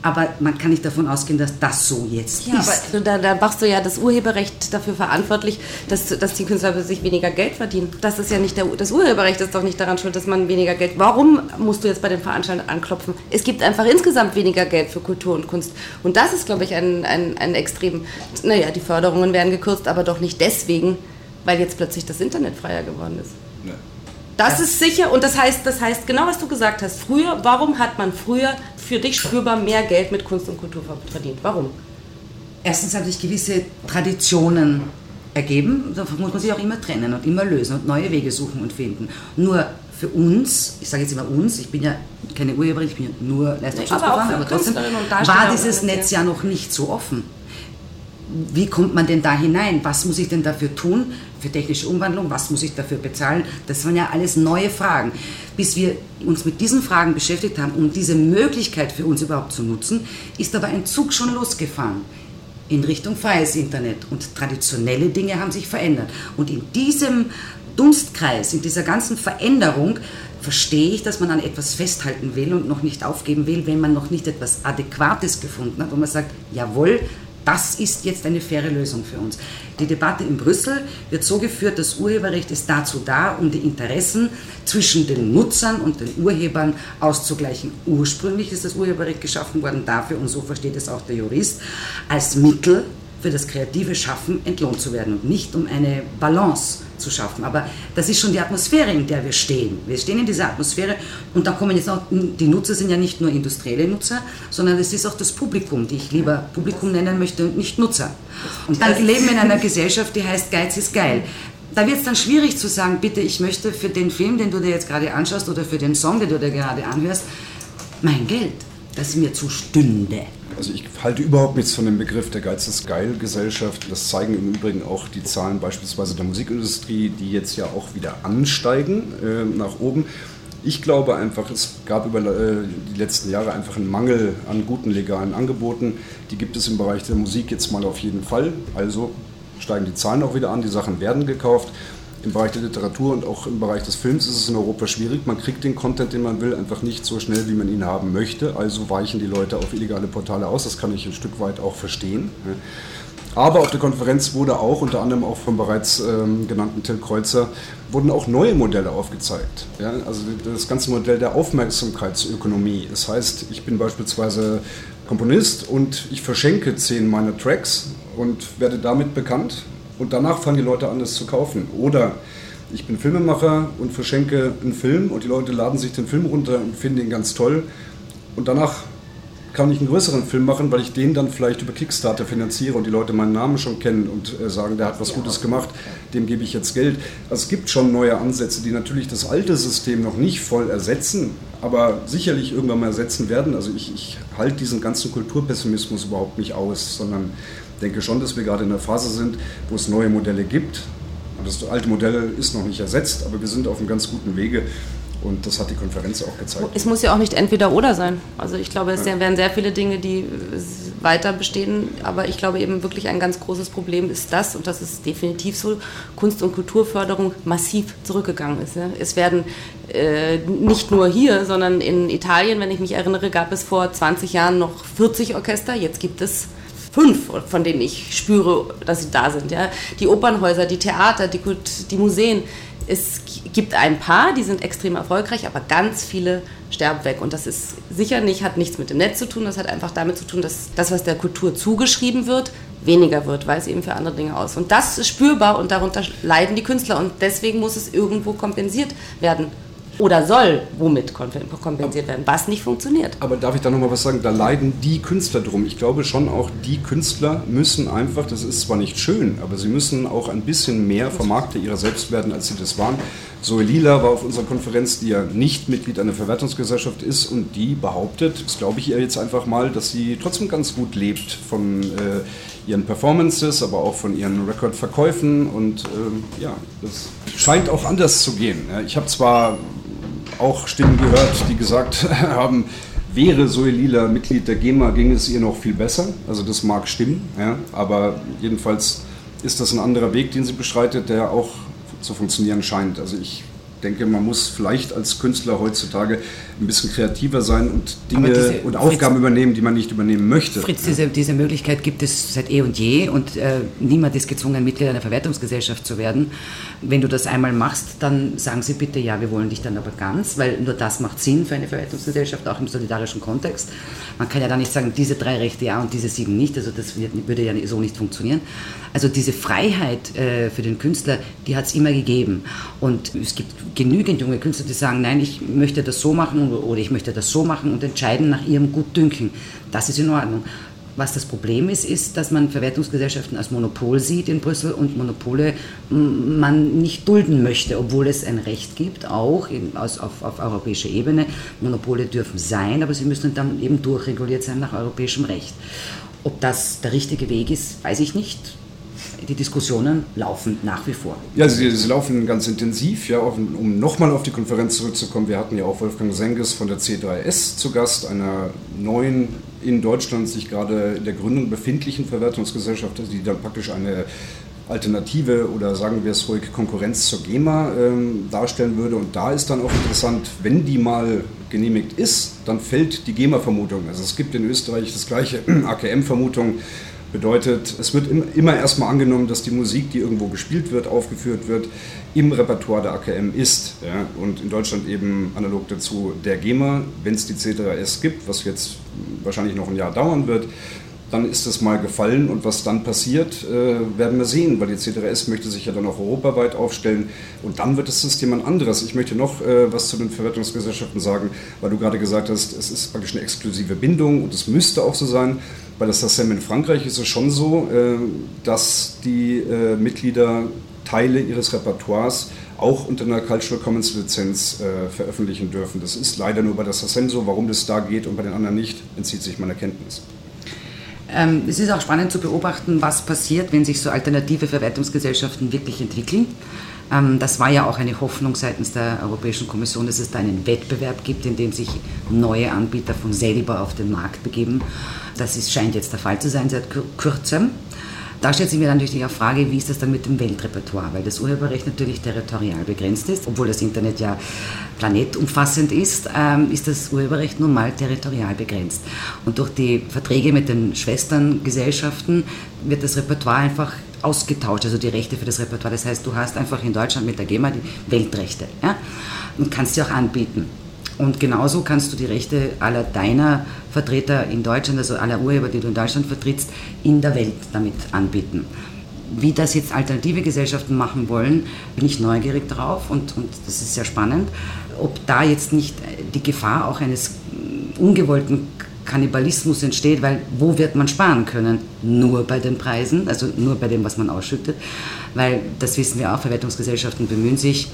Aber man kann nicht davon ausgehen, dass das so jetzt ja, ist. Aber da, da machst du ja das Urheberrecht dafür verantwortlich, dass, dass die Künstler sich weniger Geld verdienen. Das ist ja nicht der, das Urheberrecht ist doch nicht daran schuld, dass man weniger Geld. Warum musst du jetzt bei den Veranstaltern anklopfen? Es gibt einfach insgesamt weniger Geld für Kultur und Kunst. Und das ist, glaube ich, ein, ein, ein extrem. Naja, die Förderungen werden gekürzt, aber doch nicht deswegen, weil jetzt plötzlich das Internet freier geworden ist. Das ja. ist sicher und das heißt, das heißt genau, was du gesagt hast. Früher, warum hat man früher für dich spürbar mehr Geld mit Kunst und Kultur verdient? Warum? Erstens haben sich gewisse Traditionen ergeben. Da muss man sich auch immer trennen und immer lösen und neue Wege suchen und finden. Nur für uns, ich sage jetzt immer uns, ich bin ja keine Urheberin, ich bin ja nur Leistungsschutzbefahren, aber, aber trotzdem war dieses Netz ja noch nicht so offen wie kommt man denn da hinein? Was muss ich denn dafür tun für technische Umwandlung? Was muss ich dafür bezahlen? Das waren ja alles neue Fragen. Bis wir uns mit diesen Fragen beschäftigt haben, um diese Möglichkeit für uns überhaupt zu nutzen, ist aber ein Zug schon losgefahren in Richtung freies Internet. Und traditionelle Dinge haben sich verändert. Und in diesem Dunstkreis, in dieser ganzen Veränderung, verstehe ich, dass man an etwas festhalten will und noch nicht aufgeben will, wenn man noch nicht etwas Adäquates gefunden hat, wo man sagt, jawohl, das ist jetzt eine faire Lösung für uns. Die Debatte in Brüssel wird so geführt, das Urheberrecht ist dazu da, um die Interessen zwischen den Nutzern und den Urhebern auszugleichen. Ursprünglich ist das Urheberrecht geschaffen worden dafür, und so versteht es auch der Jurist, als Mittel für das kreative Schaffen entlohnt zu werden und nicht um eine Balance zu schaffen. Aber das ist schon die Atmosphäre, in der wir stehen. Wir stehen in dieser Atmosphäre und da kommen jetzt auch, die Nutzer sind ja nicht nur industrielle Nutzer, sondern es ist auch das Publikum, die ich lieber Publikum nennen möchte und nicht Nutzer. Und dann leben wir in einer Gesellschaft, die heißt Geiz ist geil. Da wird es dann schwierig zu sagen, bitte, ich möchte für den Film, den du dir jetzt gerade anschaust oder für den Song, den du dir gerade anhörst, mein Geld, das mir zustünde. Also ich halte überhaupt nichts von dem Begriff der Geiz ist geil Gesellschaft. Das zeigen im Übrigen auch die Zahlen beispielsweise der Musikindustrie, die jetzt ja auch wieder ansteigen äh, nach oben. Ich glaube einfach, es gab über äh, die letzten Jahre einfach einen Mangel an guten legalen Angeboten. Die gibt es im Bereich der Musik jetzt mal auf jeden Fall. Also steigen die Zahlen auch wieder an, die Sachen werden gekauft. Im Bereich der Literatur und auch im Bereich des Films ist es in Europa schwierig. Man kriegt den Content, den man will, einfach nicht so schnell, wie man ihn haben möchte. Also weichen die Leute auf illegale Portale aus. Das kann ich ein Stück weit auch verstehen. Aber auf der Konferenz wurde auch, unter anderem auch vom bereits ähm, genannten Till Kreuzer, wurden auch neue Modelle aufgezeigt. Ja, also das ganze Modell der Aufmerksamkeitsökonomie. Das heißt, ich bin beispielsweise Komponist und ich verschenke zehn meiner Tracks und werde damit bekannt und danach fangen die Leute an, es zu kaufen. Oder ich bin Filmemacher und verschenke einen Film und die Leute laden sich den Film runter und finden ihn ganz toll. Und danach kann ich einen größeren Film machen, weil ich den dann vielleicht über Kickstarter finanziere und die Leute meinen Namen schon kennen und äh, sagen, der hat was Gutes gemacht, dem gebe ich jetzt Geld. Also es gibt schon neue Ansätze, die natürlich das alte System noch nicht voll ersetzen, aber sicherlich irgendwann mal ersetzen werden. Also ich, ich halte diesen ganzen Kulturpessimismus überhaupt nicht aus, sondern denke schon, dass wir gerade in einer Phase sind, wo es neue Modelle gibt. Das alte Modell ist noch nicht ersetzt, aber wir sind auf einem ganz guten Wege. Und das hat die Konferenz auch gezeigt. Es muss ja auch nicht entweder oder sein. Also ich glaube, es ja. werden sehr viele Dinge, die weiter bestehen. Aber ich glaube eben wirklich ein ganz großes Problem ist das, und das ist definitiv so, Kunst- und Kulturförderung massiv zurückgegangen ist. Es werden äh, nicht nur hier, sondern in Italien, wenn ich mich erinnere, gab es vor 20 Jahren noch 40 Orchester. Jetzt gibt es fünf, von denen ich spüre, dass sie da sind. Ja? Die Opernhäuser, die Theater, die, die Museen. Es gibt ein paar, die sind extrem erfolgreich, aber ganz viele sterben weg. Und das ist sicher nicht, hat nichts mit dem Netz zu tun, das hat einfach damit zu tun, dass das, was der Kultur zugeschrieben wird, weniger wird, weil es eben für andere Dinge aus. Und das ist spürbar und darunter leiden die Künstler. Und deswegen muss es irgendwo kompensiert werden oder soll womit kompensiert werden, was nicht funktioniert. Aber darf ich da nochmal was sagen? Da leiden die Künstler drum. Ich glaube schon auch, die Künstler müssen einfach, das ist zwar nicht schön, aber sie müssen auch ein bisschen mehr Vermarkter ihrer selbst werden, als sie das waren. Zoe Lila war auf unserer Konferenz, die ja nicht Mitglied einer Verwertungsgesellschaft ist und die behauptet, das glaube ich ihr jetzt einfach mal, dass sie trotzdem ganz gut lebt von äh, ihren Performances, aber auch von ihren Rekordverkäufen und äh, ja, das scheint auch anders zu gehen. Ich habe zwar auch Stimmen gehört, die gesagt haben, wäre Zoe Lila Mitglied der GEMA, ging es ihr noch viel besser. Also das mag stimmen, ja, aber jedenfalls ist das ein anderer Weg, den sie beschreitet, der auch zu funktionieren scheint. Also ich denke, man muss vielleicht als Künstler heutzutage ein bisschen kreativer sein und Dinge diese, und Aufgaben Fritz, übernehmen, die man nicht übernehmen möchte. Fritz, diese, diese Möglichkeit gibt es seit eh und je und äh, niemand ist gezwungen, Mitglied einer Verwertungsgesellschaft zu werden. Wenn du das einmal machst, dann sagen sie bitte, ja, wir wollen dich dann aber ganz, weil nur das macht Sinn für eine Verwertungsgesellschaft, auch im solidarischen Kontext. Man kann ja da nicht sagen, diese drei Rechte ja und diese sieben nicht, also das würde ja so nicht funktionieren. Also diese Freiheit äh, für den Künstler, die hat es immer gegeben. Und es gibt genügend junge Künstler, die sagen, nein, ich möchte das so machen oder ich möchte das so machen und entscheiden nach ihrem Gutdünken. Das ist in Ordnung. Was das Problem ist, ist, dass man Verwertungsgesellschaften als Monopol sieht in Brüssel und Monopole man nicht dulden möchte, obwohl es ein Recht gibt, auch in, aus, auf, auf europäischer Ebene. Monopole dürfen sein, aber sie müssen dann eben durchreguliert sein nach europäischem Recht. Ob das der richtige Weg ist, weiß ich nicht die Diskussionen laufen nach wie vor. Ja, sie, sie laufen ganz intensiv. Ja, um, um nochmal auf die Konferenz zurückzukommen, wir hatten ja auch Wolfgang Senges von der C3S zu Gast, einer neuen in Deutschland sich gerade in der Gründung befindlichen Verwertungsgesellschaft, die dann praktisch eine Alternative oder sagen wir es ruhig Konkurrenz zur GEMA ähm, darstellen würde. Und da ist dann auch interessant, wenn die mal genehmigt ist, dann fällt die GEMA-Vermutung. Also es gibt in Österreich das gleiche AKM-Vermutung Bedeutet, es wird immer erstmal angenommen, dass die Musik, die irgendwo gespielt wird, aufgeführt wird, im Repertoire der AKM ist. Ja? Und in Deutschland eben analog dazu der GEMA, wenn es die C3S gibt, was jetzt wahrscheinlich noch ein Jahr dauern wird, dann ist das mal gefallen und was dann passiert, äh, werden wir sehen, weil die CDRS möchte sich ja dann auch europaweit aufstellen und dann wird das System ein anderes. Ich möchte noch äh, was zu den Verwertungsgesellschaften sagen, weil du gerade gesagt hast, es ist praktisch eine exklusive Bindung und es müsste auch so sein. Bei der SACEM in Frankreich ist es schon so, äh, dass die äh, Mitglieder Teile ihres Repertoires auch unter einer Cultural Commons Lizenz äh, veröffentlichen dürfen. Das ist leider nur bei der SACEM so. Warum das da geht und bei den anderen nicht, entzieht sich meiner Kenntnis. Ähm, es ist auch spannend zu beobachten, was passiert, wenn sich so alternative Verwertungsgesellschaften wirklich entwickeln. Ähm, das war ja auch eine Hoffnung seitens der Europäischen Kommission, dass es da einen Wettbewerb gibt, in dem sich neue Anbieter von selber auf den Markt begeben. Das ist, scheint jetzt der Fall zu sein seit kürzem. Da stellt sich mir dann natürlich die Frage, wie ist das dann mit dem Weltrepertoire, weil das Urheberrecht natürlich territorial begrenzt ist, obwohl das Internet ja planetumfassend ist, ähm, ist das Urheberrecht nun mal territorial begrenzt. Und durch die Verträge mit den Schwesterngesellschaften wird das Repertoire einfach ausgetauscht, also die Rechte für das Repertoire. Das heißt, du hast einfach in Deutschland mit der GEMA die Weltrechte ja? und kannst sie auch anbieten. Und genauso kannst du die Rechte aller deiner Vertreter in Deutschland, also aller Urheber, die du in Deutschland vertrittst, in der Welt damit anbieten. Wie das jetzt alternative Gesellschaften machen wollen, bin ich neugierig drauf und, und das ist sehr spannend. Ob da jetzt nicht die Gefahr auch eines ungewollten Kannibalismus entsteht, weil wo wird man sparen können? Nur bei den Preisen, also nur bei dem, was man ausschüttet, weil das wissen wir auch, Verwertungsgesellschaften bemühen sich,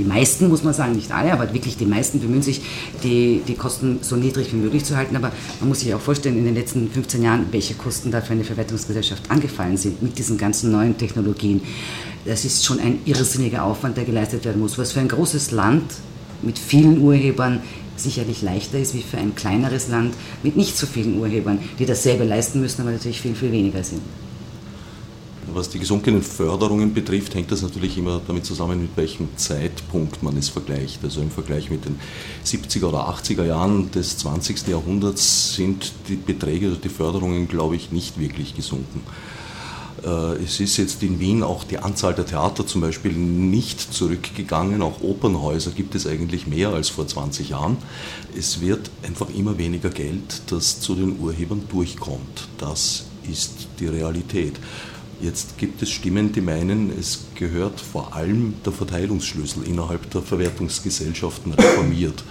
die meisten, muss man sagen, nicht alle, aber wirklich die meisten bemühen sich, die, die Kosten so niedrig wie möglich zu halten. Aber man muss sich auch vorstellen, in den letzten 15 Jahren, welche Kosten da für eine Verwertungsgesellschaft angefallen sind mit diesen ganzen neuen Technologien. Das ist schon ein irrsinniger Aufwand, der geleistet werden muss, was für ein großes Land mit vielen Urhebern sicherlich leichter ist wie für ein kleineres Land mit nicht so vielen Urhebern, die dasselbe leisten müssen, aber natürlich viel, viel weniger sind. Was die gesunkenen Förderungen betrifft, hängt das natürlich immer damit zusammen, mit welchem Zeitpunkt man es vergleicht. Also im Vergleich mit den 70er oder 80er Jahren des 20. Jahrhunderts sind die Beträge oder die Förderungen, glaube ich, nicht wirklich gesunken. Äh, es ist jetzt in Wien auch die Anzahl der Theater zum Beispiel nicht zurückgegangen. Auch Opernhäuser gibt es eigentlich mehr als vor 20 Jahren. Es wird einfach immer weniger Geld, das zu den Urhebern durchkommt. Das ist die Realität. Jetzt gibt es Stimmen, die meinen, es gehört vor allem der Verteilungsschlüssel innerhalb der Verwertungsgesellschaften reformiert.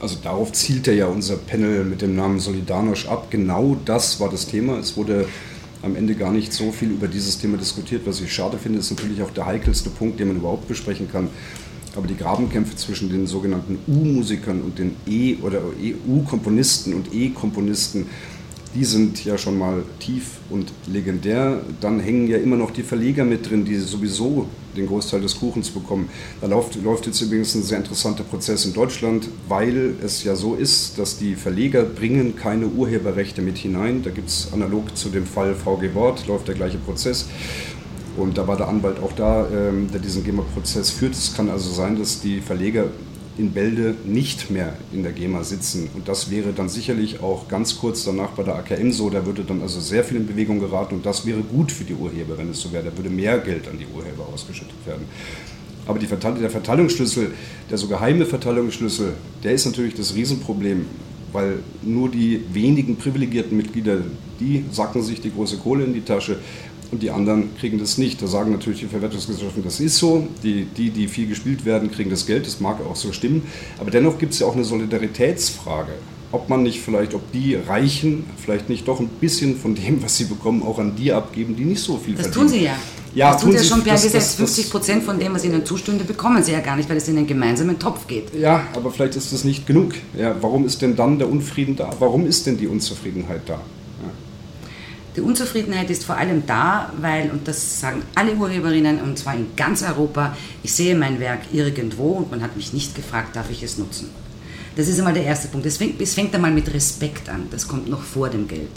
Also darauf zielte ja unser Panel mit dem Namen Solidarność ab. Genau das war das Thema. Es wurde am Ende gar nicht so viel über dieses Thema diskutiert, was ich schade finde. Ist natürlich auch der heikelste Punkt, den man überhaupt besprechen kann. Aber die Grabenkämpfe zwischen den sogenannten U-Musikern und den E- oder EU-Komponisten und E-Komponisten, die sind ja schon mal tief und legendär. Dann hängen ja immer noch die Verleger mit drin, die sowieso den Großteil des Kuchens bekommen. Da läuft, läuft jetzt übrigens ein sehr interessanter Prozess in Deutschland, weil es ja so ist, dass die Verleger bringen keine Urheberrechte mit hinein. Da gibt es analog zu dem Fall VG Wort, läuft der gleiche Prozess. Und da war der Anwalt auch da, ähm, der diesen GEMA-Prozess führt. Es kann also sein, dass die Verleger in Bälde nicht mehr in der GEMA sitzen. Und das wäre dann sicherlich auch ganz kurz danach bei der AKM so. Da würde dann also sehr viel in Bewegung geraten und das wäre gut für die Urheber, wenn es so wäre. Da würde mehr Geld an die Urheber ausgeschüttet werden. Aber Verteilung, der Verteilungsschlüssel, der so geheime Verteilungsschlüssel, der ist natürlich das Riesenproblem, weil nur die wenigen privilegierten Mitglieder, die sacken sich die große Kohle in die Tasche und die anderen kriegen das nicht. Da sagen natürlich die Verwertungsgesellschaften, das ist so. Die, die, die viel gespielt werden, kriegen das Geld. Das mag auch so stimmen. Aber dennoch gibt es ja auch eine Solidaritätsfrage. Ob man nicht vielleicht, ob die Reichen vielleicht nicht doch ein bisschen von dem, was sie bekommen, auch an die abgeben, die nicht so viel das verdienen. Das tun sie ja. Ja, das tun sie ja schon per Gesetz. 50 Prozent von dem, was ihnen zustünde, bekommen sie ja gar nicht, weil es in einen gemeinsamen Topf geht. Ja, aber vielleicht ist das nicht genug. Ja, warum ist denn dann der Unfrieden da? Warum ist denn die Unzufriedenheit da? Die Unzufriedenheit ist vor allem da, weil, und das sagen alle Urheberinnen, und zwar in ganz Europa, ich sehe mein Werk irgendwo und man hat mich nicht gefragt, darf ich es nutzen. Das ist einmal der erste Punkt. Es fängt, es fängt einmal mit Respekt an. Das kommt noch vor dem Geld.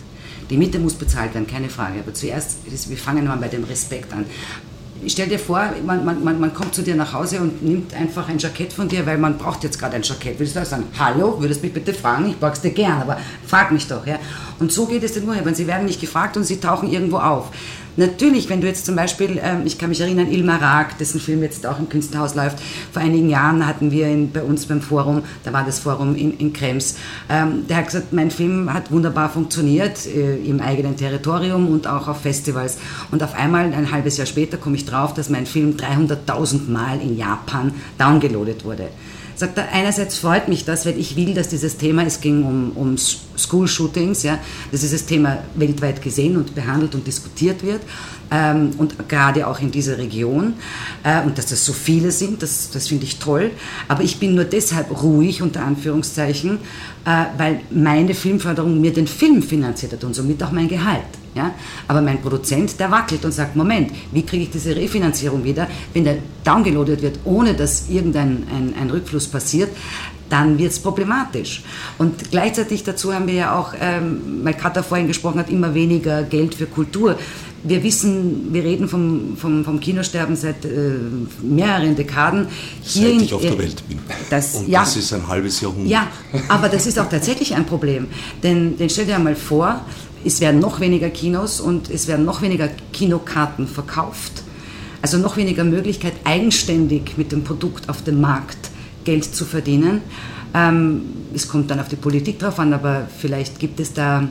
Die Miete muss bezahlt werden, keine Frage. Aber zuerst, wir fangen mal bei dem Respekt an stell dir vor, man, man, man kommt zu dir nach Hause und nimmt einfach ein Jackett von dir, weil man braucht jetzt gerade ein Jackett. Würdest du auch sagen, hallo, würdest mich bitte fragen? Ich brauch's dir gern, aber frag mich doch. Ja? Und so geht es den Urhebern. Sie werden nicht gefragt und sie tauchen irgendwo auf. Natürlich, wenn du jetzt zum Beispiel, ähm, ich kann mich erinnern, Ilmar Raag, dessen Film jetzt auch im Künstlerhaus läuft, vor einigen Jahren hatten wir ihn bei uns beim Forum, da war das Forum in, in Krems, ähm, der hat gesagt, mein Film hat wunderbar funktioniert äh, im eigenen Territorium und auch auf Festivals. Und auf einmal, ein halbes Jahr später, komme ich drauf, dass mein Film 300.000 Mal in Japan downgeloadet wurde sagt er, einerseits freut mich das, weil ich will, dass dieses Thema, es ging um, um School-Shootings, ja, dass dieses Thema weltweit gesehen und behandelt und diskutiert wird ähm, und gerade auch in dieser Region äh, und dass das so viele sind, das, das finde ich toll. Aber ich bin nur deshalb ruhig, unter Anführungszeichen, äh, weil meine Filmförderung mir den Film finanziert hat und somit auch mein Gehalt. Ja? Aber mein Produzent, der wackelt und sagt, Moment, wie kriege ich diese Refinanzierung wieder? Wenn der downgeloadet wird, ohne dass irgendein ein, ein Rückfluss passiert, dann wird es problematisch. Und gleichzeitig dazu haben wir ja auch, ähm, weil Katha vorhin gesprochen hat, immer weniger Geld für Kultur. Wir wissen, wir reden vom, vom, vom Kinosterben seit äh, mehreren Dekaden. Hier seit in, ich auf der Welt bin. Das, Und ja, das ist ein halbes Jahrhundert. Ja, aber das ist auch tatsächlich ein Problem. Denn, denn stell dir einmal vor, es werden noch weniger Kinos und es werden noch weniger Kinokarten verkauft. Also noch weniger Möglichkeit, eigenständig mit dem Produkt auf dem Markt Geld zu verdienen. Ähm, es kommt dann auf die Politik drauf an, aber vielleicht gibt es da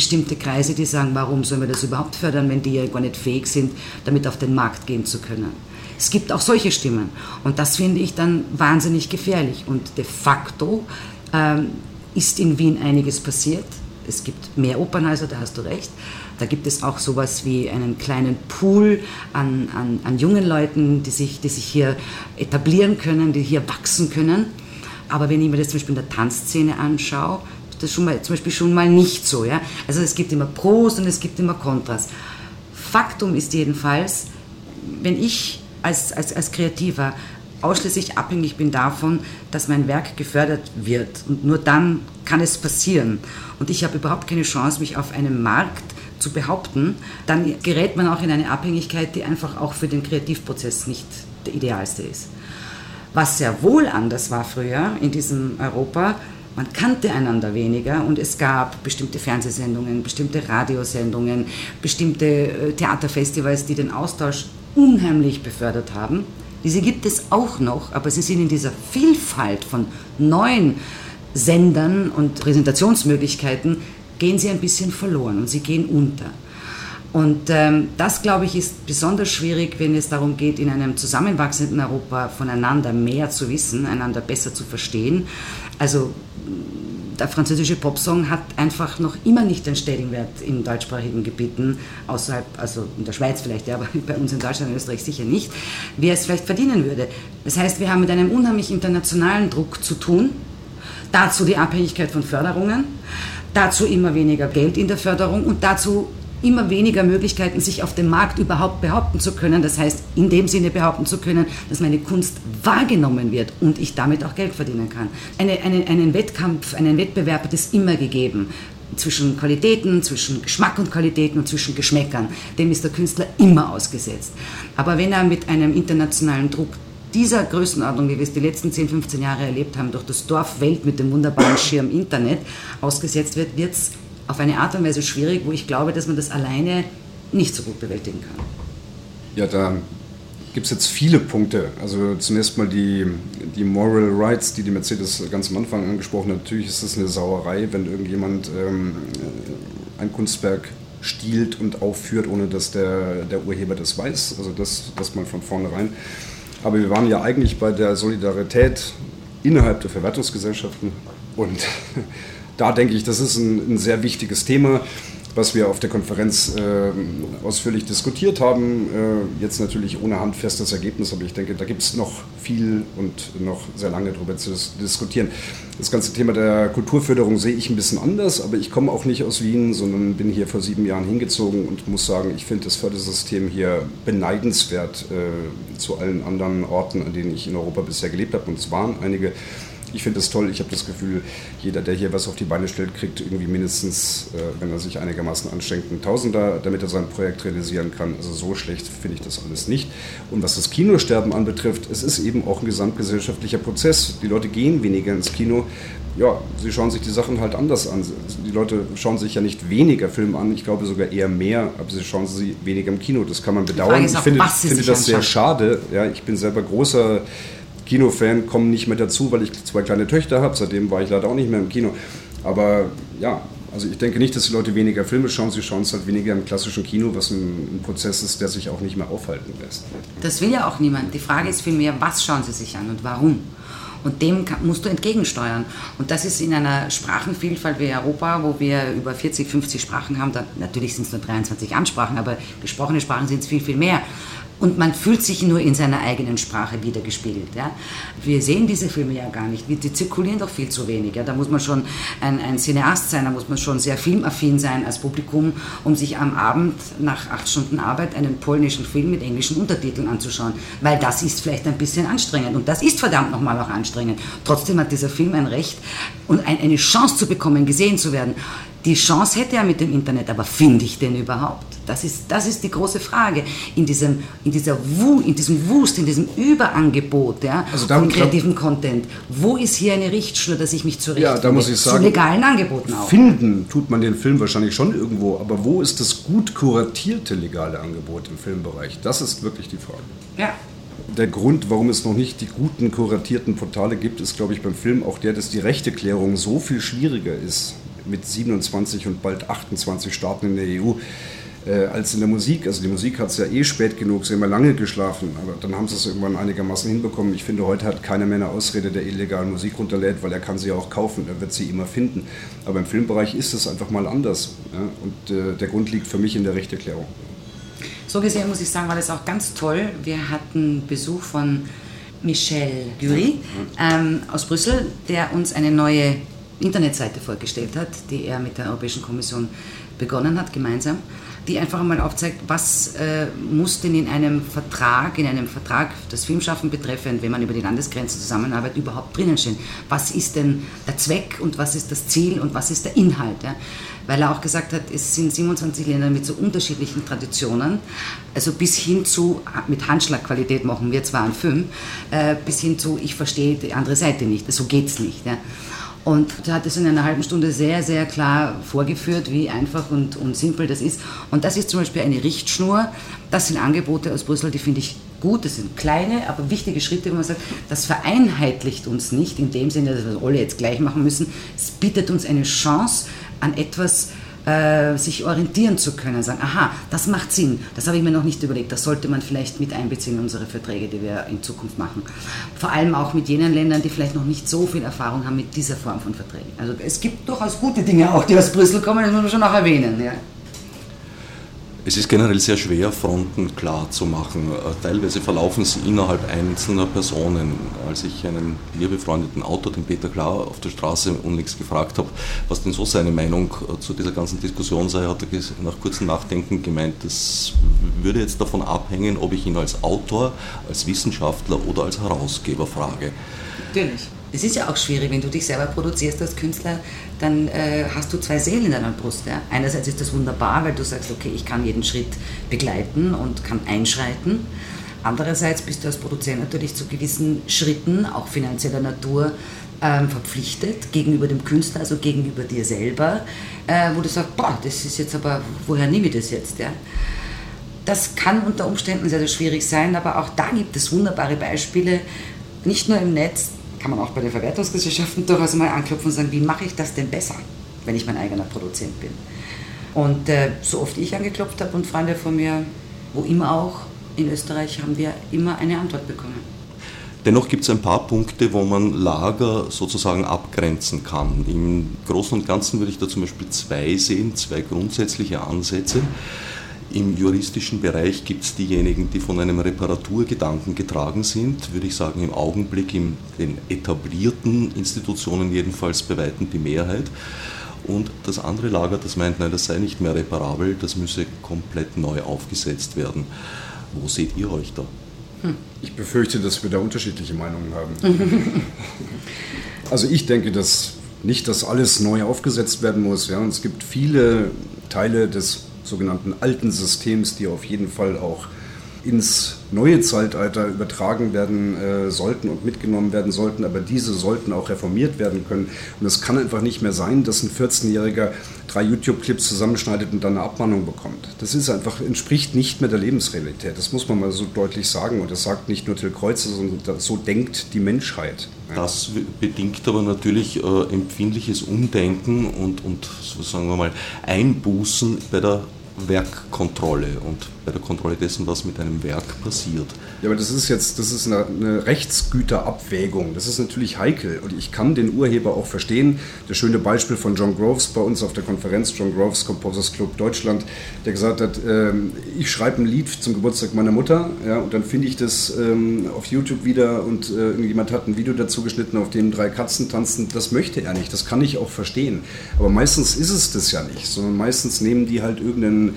bestimmte Kreise, die sagen, warum sollen wir das überhaupt fördern, wenn die ja gar nicht fähig sind, damit auf den Markt gehen zu können. Es gibt auch solche Stimmen und das finde ich dann wahnsinnig gefährlich. Und de facto ähm, ist in Wien einiges passiert es gibt mehr Opernhäuser, da hast du recht. Da gibt es auch sowas wie einen kleinen Pool an, an, an jungen Leuten, die sich, die sich hier etablieren können, die hier wachsen können. Aber wenn ich mir das zum Beispiel in der Tanzszene anschaue, das schon mal, zum Beispiel schon mal nicht so. Ja? Also es gibt immer Pros und es gibt immer Kontras. Faktum ist jedenfalls, wenn ich als, als, als Kreativer ausschließlich abhängig bin davon, dass mein Werk gefördert wird. Und nur dann kann es passieren. Und ich habe überhaupt keine Chance, mich auf einem Markt zu behaupten. Dann gerät man auch in eine Abhängigkeit, die einfach auch für den Kreativprozess nicht der idealste ist. Was sehr wohl anders war früher in diesem Europa, man kannte einander weniger und es gab bestimmte Fernsehsendungen, bestimmte Radiosendungen, bestimmte äh, Theaterfestivals, die den Austausch unheimlich befördert haben. Diese gibt es auch noch, aber sie sind in dieser Vielfalt von neuen Sendern und Präsentationsmöglichkeiten, gehen sie ein bisschen verloren und sie gehen unter. Und ähm, das, glaube ich, ist besonders schwierig, wenn es darum geht, in einem zusammenwachsenden Europa voneinander mehr zu wissen, einander besser zu verstehen. Also der französische Popsong hat einfach noch immer nicht den Stellenwert in deutschsprachigen Gebieten, außerhalb, also in der Schweiz vielleicht, ja, aber bei uns in Deutschland und Österreich sicher nicht, wie er es vielleicht verdienen würde. Das heißt, wir haben mit einem unheimlich internationalen Druck zu tun, dazu die Abhängigkeit von Förderungen, dazu immer weniger Geld in der Förderung und dazu immer weniger Möglichkeiten, sich auf dem Markt überhaupt behaupten zu können. Das heißt, in dem Sinne behaupten zu können, dass meine Kunst wahrgenommen wird und ich damit auch Geld verdienen kann. Eine, eine, einen Wettkampf, einen Wettbewerb hat es immer gegeben zwischen Qualitäten, zwischen Geschmack und Qualitäten und zwischen Geschmäckern. Dem ist der Künstler immer ausgesetzt. Aber wenn er mit einem internationalen Druck dieser Größenordnung, wie wir es die letzten 10, 15 Jahre erlebt haben, durch das Dorf Welt mit dem wunderbaren Schirm Internet ausgesetzt wird, wird es auf eine Art und Weise schwierig, wo ich glaube, dass man das alleine nicht so gut bewältigen kann. Ja, da gibt es jetzt viele Punkte. Also zunächst mal die, die Moral Rights, die die Mercedes ganz am Anfang angesprochen hat. Natürlich ist es eine Sauerei, wenn irgendjemand ähm, ein Kunstwerk stiehlt und aufführt, ohne dass der, der Urheber das weiß. Also das, das mal von vornherein. Aber wir waren ja eigentlich bei der Solidarität innerhalb der Verwertungsgesellschaften und da denke ich, das ist ein, ein sehr wichtiges Thema, was wir auf der Konferenz äh, ausführlich diskutiert haben. Äh, jetzt natürlich ohne handfestes Ergebnis, aber ich denke, da gibt es noch viel und noch sehr lange darüber zu diskutieren. Das ganze Thema der Kulturförderung sehe ich ein bisschen anders, aber ich komme auch nicht aus Wien, sondern bin hier vor sieben Jahren hingezogen und muss sagen, ich finde das Fördersystem hier beneidenswert äh, zu allen anderen Orten, an denen ich in Europa bisher gelebt habe. Und es waren einige ich finde es toll. Ich habe das Gefühl, jeder, der hier was auf die Beine stellt, kriegt irgendwie mindestens, äh, wenn er sich einigermaßen anstrengt, einen Tausender, damit er sein Projekt realisieren kann. Also so schlecht finde ich das alles nicht. Und was das Kinosterben anbetrifft, es ist eben auch ein gesamtgesellschaftlicher Prozess. Die Leute gehen weniger ins Kino. Ja, sie schauen sich die Sachen halt anders an. Die Leute schauen sich ja nicht weniger Filme an, ich glaube sogar eher mehr, aber sie schauen sie weniger im Kino. Das kann man bedauern. Ich auch, finde, finde das sehr anschauen. schade. Ja, ich bin selber großer Kinofan, komme nicht mehr dazu, weil ich zwei kleine Töchter habe. Seitdem war ich leider auch nicht mehr im Kino. Aber ja, also ich denke nicht, dass die Leute weniger Filme schauen, sie schauen es halt weniger im klassischen Kino, was ein, ein Prozess ist, der sich auch nicht mehr aufhalten lässt. Das will ja auch niemand. Die Frage ist vielmehr, was schauen sie sich an und warum? Und dem musst du entgegensteuern. Und das ist in einer Sprachenvielfalt wie Europa, wo wir über 40, 50 Sprachen haben, da, natürlich sind es nur 23 Ansprachen, aber gesprochene Sprachen sind es viel, viel mehr. Und man fühlt sich nur in seiner eigenen Sprache wiedergespiegelt. Ja? Wir sehen diese Filme ja gar nicht. Die zirkulieren doch viel zu wenig. Ja? Da muss man schon ein, ein Cineast sein, da muss man schon sehr filmaffin sein als Publikum, um sich am Abend nach acht Stunden Arbeit einen polnischen Film mit englischen Untertiteln anzuschauen. Weil das ist vielleicht ein bisschen anstrengend. Und das ist verdammt nochmal auch anstrengend. Trotzdem hat dieser Film ein Recht und ein, eine Chance zu bekommen, gesehen zu werden. Die Chance hätte er mit dem Internet, aber finde ich den überhaupt? Das ist, das ist die große Frage. In diesem, in dieser Wu, in diesem Wust, in diesem Überangebot ja, Also von kreativem Content. Wo ist hier eine Richtschnur, dass ich mich zurecht Ja, da muss ich sagen, Zu legalen Angeboten auch. Finden tut man den Film wahrscheinlich schon irgendwo, aber wo ist das gut kuratierte legale Angebot im Filmbereich? Das ist wirklich die Frage. Ja. Der Grund, warum es noch nicht die guten kuratierten Portale gibt, ist, glaube ich, beim Film auch der, dass die Rechteklärung so viel schwieriger ist mit 27 und bald 28 Staaten in der EU äh, als in der Musik. Also die Musik hat es ja eh spät genug, sie haben ja lange geschlafen, aber dann haben sie es irgendwann einigermaßen hinbekommen. Ich finde, heute hat keiner mehr eine Ausrede, der illegal Musik runterlädt, weil er kann sie ja auch kaufen, er wird sie immer finden. Aber im Filmbereich ist es einfach mal anders. Ja? Und äh, der Grund liegt für mich in der Rechteklärung. So gesehen muss ich sagen, war das auch ganz toll. Wir hatten Besuch von Michel Gury ähm, aus Brüssel, der uns eine neue Internetseite vorgestellt hat, die er mit der Europäischen Kommission begonnen hat, gemeinsam, die einfach einmal aufzeigt, was äh, muss denn in einem Vertrag, in einem Vertrag das Filmschaffen betreffend, wenn man über die Landesgrenzen zusammenarbeitet, überhaupt drinnen stehen. Was ist denn der Zweck und was ist das Ziel und was ist der Inhalt? Ja? Weil er auch gesagt hat, es sind 27 Länder mit so unterschiedlichen Traditionen, also bis hin zu, mit Handschlagqualität machen wir zwar einen Film, äh, bis hin zu, ich verstehe die andere Seite nicht, so geht's nicht. Ja? Und hat es in einer halben Stunde sehr, sehr klar vorgeführt, wie einfach und, und simpel das ist. Und das ist zum Beispiel eine Richtschnur. Das sind Angebote aus Brüssel, die finde ich gut. Das sind kleine, aber wichtige Schritte, wo man sagt, das vereinheitlicht uns nicht in dem Sinne, dass wir alle jetzt gleich machen müssen. Es bietet uns eine Chance, an etwas äh, sich orientieren zu können, sagen, aha, das macht Sinn, das habe ich mir noch nicht überlegt, das sollte man vielleicht mit einbeziehen in unsere Verträge, die wir in Zukunft machen. Vor allem auch mit jenen Ländern, die vielleicht noch nicht so viel Erfahrung haben mit dieser Form von Verträgen. Also es gibt durchaus gute Dinge auch, die aus Brüssel kommen, das muss man schon auch erwähnen. Ja. Es ist generell sehr schwer, Fronten klar zu machen. Äh, Teilweise verlaufen sie innerhalb einzelner Personen. Als ich einen mir befreundeten Autor, den Peter Klar, auf der Straße unlängst gefragt habe, was denn so seine Meinung äh, zu dieser ganzen Diskussion sei, hat er nach kurzem Nachdenken gemeint, das würde jetzt davon abhängen, ob ich ihn als Autor, als Wissenschaftler oder als Herausgeber frage. Natürlich. Es ist ja auch schwierig, wenn du dich selber produzierst als Künstler, dann äh, hast du zwei Seelen in deiner Brust. Ja? Einerseits ist das wunderbar, weil du sagst, okay, ich kann jeden Schritt begleiten und kann einschreiten. Andererseits bist du als Produzent natürlich zu gewissen Schritten, auch finanzieller Natur, ähm, verpflichtet gegenüber dem Künstler, also gegenüber dir selber, äh, wo du sagst, boah, das ist jetzt aber, woher nehme ich das jetzt? Ja? Das kann unter Umständen sehr, sehr schwierig sein, aber auch da gibt es wunderbare Beispiele, nicht nur im Netz, kann man auch bei den Verwertungsgesellschaften durchaus mal anklopfen und sagen, wie mache ich das denn besser, wenn ich mein eigener Produzent bin. Und äh, so oft ich angeklopft habe und Freunde von mir, wo immer auch, in Österreich haben wir immer eine Antwort bekommen. Dennoch gibt es ein paar Punkte, wo man Lager sozusagen abgrenzen kann. Im Großen und Ganzen würde ich da zum Beispiel zwei sehen, zwei grundsätzliche Ansätze. Im juristischen Bereich gibt es diejenigen, die von einem Reparaturgedanken getragen sind, würde ich sagen im Augenblick in den etablierten Institutionen jedenfalls bei weitem die Mehrheit. Und das andere Lager, das meint, nein, das sei nicht mehr reparabel, das müsse komplett neu aufgesetzt werden. Wo seht ihr euch da? Hm. Ich befürchte, dass wir da unterschiedliche Meinungen haben. also ich denke, dass nicht, dass alles neu aufgesetzt werden muss. Ja? Und es gibt viele Teile des sogenannten alten Systems, die auf jeden Fall auch ins neue Zeitalter übertragen werden äh, sollten und mitgenommen werden sollten, aber diese sollten auch reformiert werden können. Und es kann einfach nicht mehr sein, dass ein 14-Jähriger drei YouTube-Clips zusammenschneidet und dann eine Abmahnung bekommt. Das ist einfach, entspricht nicht mehr der Lebensrealität. Das muss man mal so deutlich sagen. Und das sagt nicht nur Till Kreuzer, sondern so denkt die Menschheit. Das bedingt aber natürlich äh, empfindliches Umdenken und, und so sagen wir mal Einbußen bei der Werkkontrolle und bei der Kontrolle dessen, was mit einem Werk passiert. Ja, aber das ist jetzt, das ist eine, eine, Rechtsgüterabwägung. Das ist natürlich heikel und ich kann den Urheber auch verstehen. Das schöne Beispiel von John Groves bei uns auf der Konferenz, John Groves Composers Club Deutschland, der gesagt hat, ähm, ich schreibe ein Lied zum Geburtstag meiner Mutter ja, und dann finde ich das ähm, auf YouTube wieder und äh, irgendjemand hat ein Video dazu geschnitten, auf dem drei Katzen tanzen. Das möchte er nicht, das kann ich auch verstehen. Aber meistens ist es das ja nicht, sondern meistens nehmen die halt irgendeinen